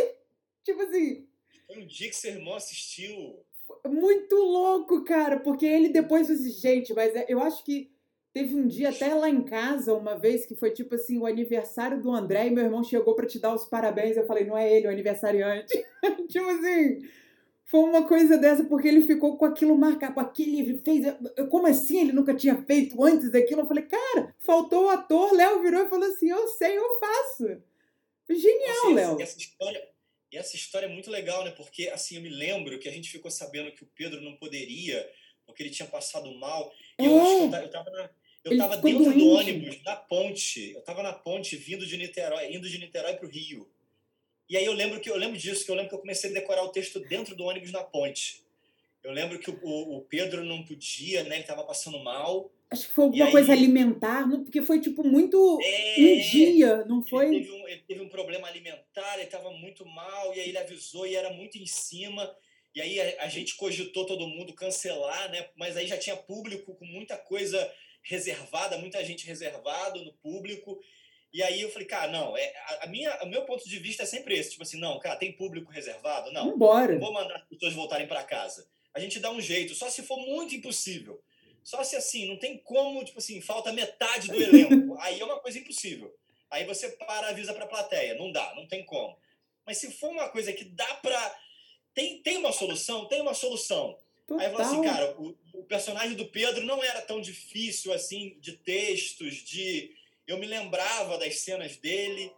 Tipo assim.
Foi um dia que seu irmão assistiu.
Muito louco, cara, porque ele depois disse: gente, mas é, eu acho que teve um dia até lá em casa, uma vez, que foi tipo assim: o aniversário do André e meu irmão chegou para te dar os parabéns. Eu falei: não é ele, o aniversariante. tipo assim foi uma coisa dessa, porque ele ficou com aquilo marcado, aquele, ele fez, como assim ele nunca tinha feito antes aquilo? Eu falei, cara, faltou o ator, Léo virou e falou assim, eu sei, eu faço. Genial, assim, Léo.
Essa história, e essa história é muito legal, né? Porque, assim, eu me lembro que a gente ficou sabendo que o Pedro não poderia, porque ele tinha passado mal. E é. eu acho que eu, tava na, eu tava dentro doente. do ônibus, na ponte. Eu tava na ponte, vindo de Niterói, indo de Niterói para o Rio. E aí eu lembro que eu lembro disso, que eu lembro que eu comecei a decorar o texto dentro do ônibus na ponte. Eu lembro que o, o Pedro não podia, né? Ele estava passando mal.
Acho que foi alguma aí, coisa alimentar, porque foi tipo muito é, um dia, não foi?
Ele teve um, ele teve um problema alimentar, ele estava muito mal, e aí ele avisou e era muito em cima. E aí a, a, gente cogitou todo mundo cancelar, né? Mas aí já tinha público com muita coisa reservada, muita gente reservado no público. E aí eu falei, cara, não, é, a, minha, o meu ponto de vista é sempre esse, tipo assim, não, cara, tem público reservado? Não.
Vambora.
Vou mandar as pessoas voltarem para casa. A gente dá um jeito, só se for muito impossível. Só se assim, não tem como, tipo assim, falta metade do elenco. aí é uma coisa impossível. Aí você para, avisa pra plateia. Não dá, não tem como. Mas se for uma coisa que dá pra. Tem, tem uma solução? Tem uma solução. Total. Aí eu falo assim, cara, o, o personagem do Pedro não era tão difícil assim, de textos, de eu me lembrava das cenas dele.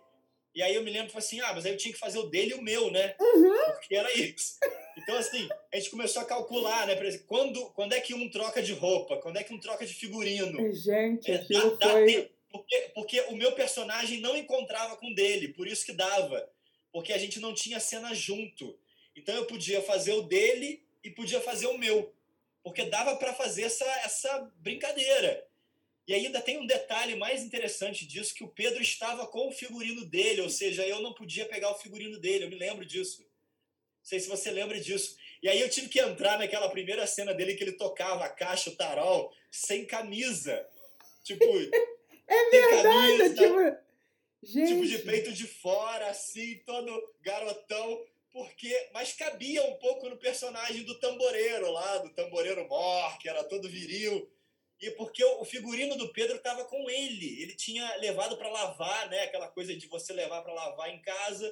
E aí eu me lembro assim, ah, mas aí eu tinha que fazer o dele e o meu, né?
Uhum.
Porque era isso. Então, assim, a gente começou a calcular, né? Por exemplo, quando, quando é que um troca de roupa? Quando é que um troca de figurino?
Gente, é, aquilo dá, foi... Dá
porque, porque o meu personagem não encontrava com o dele, por isso que dava. Porque a gente não tinha cena junto. Então eu podia fazer o dele e podia fazer o meu. Porque dava para fazer essa, essa brincadeira. E ainda tem um detalhe mais interessante disso, que o Pedro estava com o figurino dele, ou seja, eu não podia pegar o figurino dele, eu me lembro disso. Não sei se você lembra disso. E aí eu tive que entrar naquela primeira cena dele que ele tocava a caixa, o tarol, sem camisa. Tipo.
é verdade, camisa, tipo. Gente.
Tipo, de peito de fora, assim, todo garotão. Porque, mas cabia um pouco no personagem do tamboreiro lá, do tamboreiro mor, que era todo viril. E porque o figurino do Pedro estava com ele. Ele tinha levado para lavar, né? Aquela coisa de você levar para lavar em casa.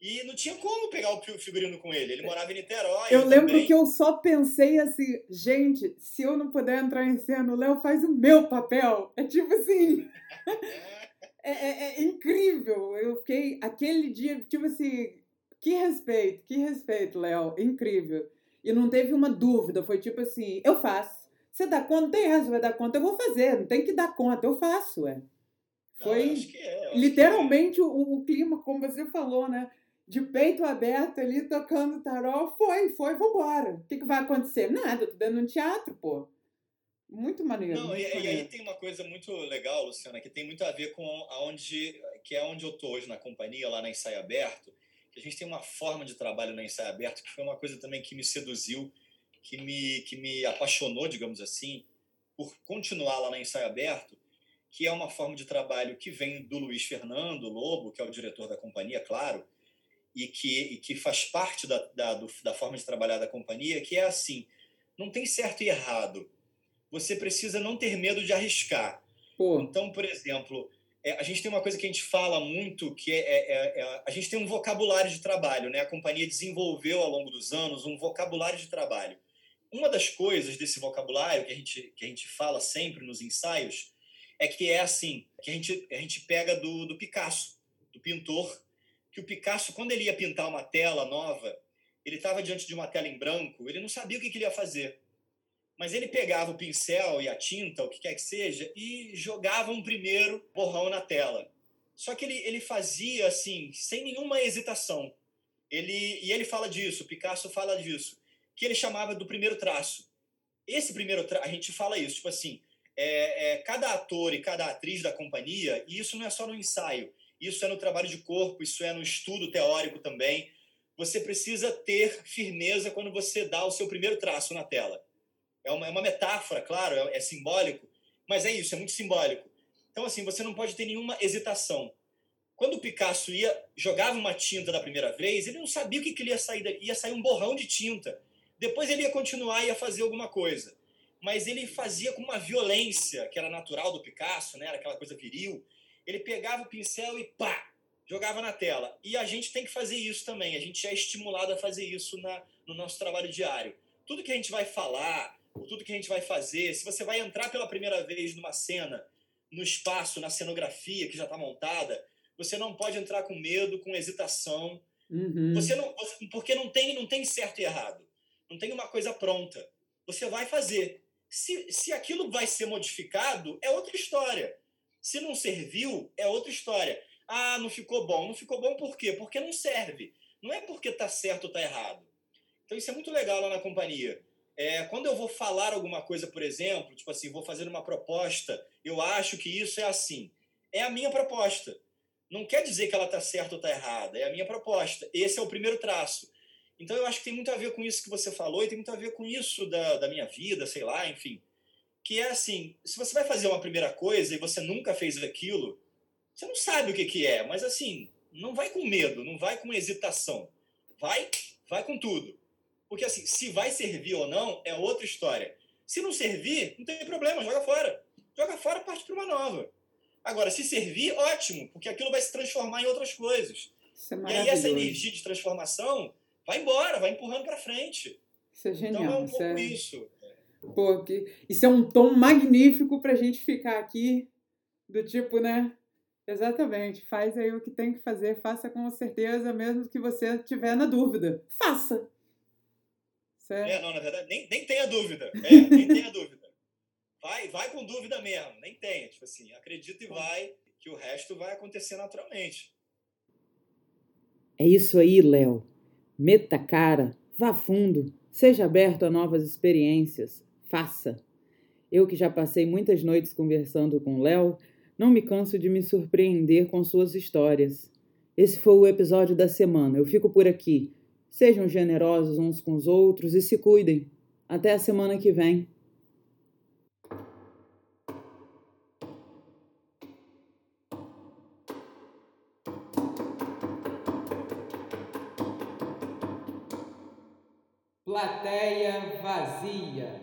E não tinha como pegar o figurino com ele. Ele morava em Niterói.
Eu, lembro também. que eu só pensei assim, gente, se eu não puder entrar em cena, o Léo faz o meu papel. É tipo assim. é, é, é, incrível. Eu fiquei aquele dia, tipo assim, que respeito, que respeito, Léo. Incrível. E não teve uma dúvida. Foi tipo assim, eu faço. Você dá conta? Tem essa, vai dar conta, eu vou fazer. Não tem que dar conta, eu faço, é.
Foi é,
literalmente
é.
o, o clima, como você falou, né? De peito aberto ali, tocando tarol. Foi, foi, vambora. O que, que vai acontecer? Nada, tô dando um teatro, pô. Muito maneiro.
Não,
muito
e,
maneiro.
e, aí tem uma coisa muito legal, Luciana, que tem muito a ver com aonde, que é onde eu tô hoje na companhia, lá na Ensaio Aberto, que a gente tem uma forma de trabalho na Ensaio Aberto que foi uma coisa também que me seduziu que me, que me apaixonou, digamos assim, por continuar lá na Ensaio Aberto, que é uma forma de trabalho que vem do Luiz Fernando Lobo, que é o diretor da companhia, claro, e que, e que faz parte da, da, do, da forma de trabalhar da companhia, que é assim, não tem certo e errado. Você precisa não ter medo de arriscar.
Pô.
Então, por exemplo, é, a gente tem uma coisa que a gente fala muito, que é, é, é, é, a gente tem um vocabulário de trabalho, né? A companhia desenvolveu ao longo dos anos um vocabulário de trabalho uma das coisas desse vocabulário que a gente, que a gente fala sempre nos ensaios é que é assim, que a gente, a gente pega do, do Picasso, do pintor, que o Picasso, quando ele ia pintar uma tela nova, ele estava diante de uma tela em branco, ele não sabia o que, que ele ia fazer. Mas ele pegava o pincel e a tinta, o que quer que seja, e jogava um primeiro borrão na tela. Só que ele, ele fazia assim, sem nenhuma hesitação. Ele, e ele fala disso, Picasso fala disso que ele chamava do primeiro traço. Esse primeiro traço, a gente fala isso, tipo assim, é, é, cada ator e cada atriz da companhia, e isso não é só no ensaio, isso é no trabalho de corpo, isso é no estudo teórico também. Você precisa ter firmeza quando você dá o seu primeiro traço na tela. É uma, é uma metáfora, claro, é, é simbólico, mas é isso, é muito simbólico. Então, assim, você não pode ter nenhuma hesitação. Quando o Picasso ia jogava uma tinta da primeira vez, ele não sabia o que, que ia sair, ia sair um borrão de tinta. Depois ele ia continuar e ia fazer alguma coisa. Mas ele fazia com uma violência que era natural do Picasso, né? Era aquela coisa viril. Ele pegava o pincel e pá, jogava na tela. E a gente tem que fazer isso também. A gente é estimulado a fazer isso na, no nosso trabalho diário. Tudo que a gente vai falar, tudo que a gente vai fazer, se você vai entrar pela primeira vez numa cena, no espaço, na cenografia que já está montada, você não pode entrar com medo, com hesitação. Uhum. Você não, porque não tem, não tem certo e errado. Não tem uma coisa pronta. Você vai fazer. Se, se aquilo vai ser modificado, é outra história. Se não serviu, é outra história. Ah, não ficou bom. Não ficou bom por quê? Porque não serve. Não é porque está certo ou está errado. Então isso é muito legal lá na companhia. É, quando eu vou falar alguma coisa, por exemplo, tipo assim, vou fazer uma proposta, eu acho que isso é assim. É a minha proposta. Não quer dizer que ela está certa ou está errada. É a minha proposta. Esse é o primeiro traço. Então eu acho que tem muito a ver com isso que você falou e tem muito a ver com isso da, da minha vida, sei lá, enfim. Que é assim, se você vai fazer uma primeira coisa e você nunca fez aquilo, você não sabe o que, que é, mas assim, não vai com medo, não vai com hesitação. Vai, vai com tudo. Porque assim, se vai servir ou não é outra história. Se não servir, não tem problema, joga fora. Joga fora, parte para uma nova. Agora, se servir, ótimo, porque aquilo vai se transformar em outras coisas. É e aí essa energia de transformação vai embora, vai empurrando para frente.
Isso é genial.
Então é um pouco é... isso.
Pô, que... isso é um tom magnífico para a gente ficar aqui, do tipo, né? Exatamente. Faz aí o que tem que fazer, faça com certeza, mesmo que você tiver na dúvida. Faça.
Certo? É, não, na verdade, nem, nem tenha dúvida. É, nem tenha dúvida. Vai, vai com dúvida mesmo, nem tenha. Tipo assim, acredita e vai, que o resto vai acontecer naturalmente.
É isso aí, Léo. Meta cara, vá fundo, seja aberto a novas experiências, faça. Eu que já passei muitas noites conversando com Léo, não me canso de me surpreender com suas histórias. Esse foi o episódio da semana. Eu fico por aqui. Sejam generosos uns com os outros e se cuidem. Até a semana que vem. Vazia.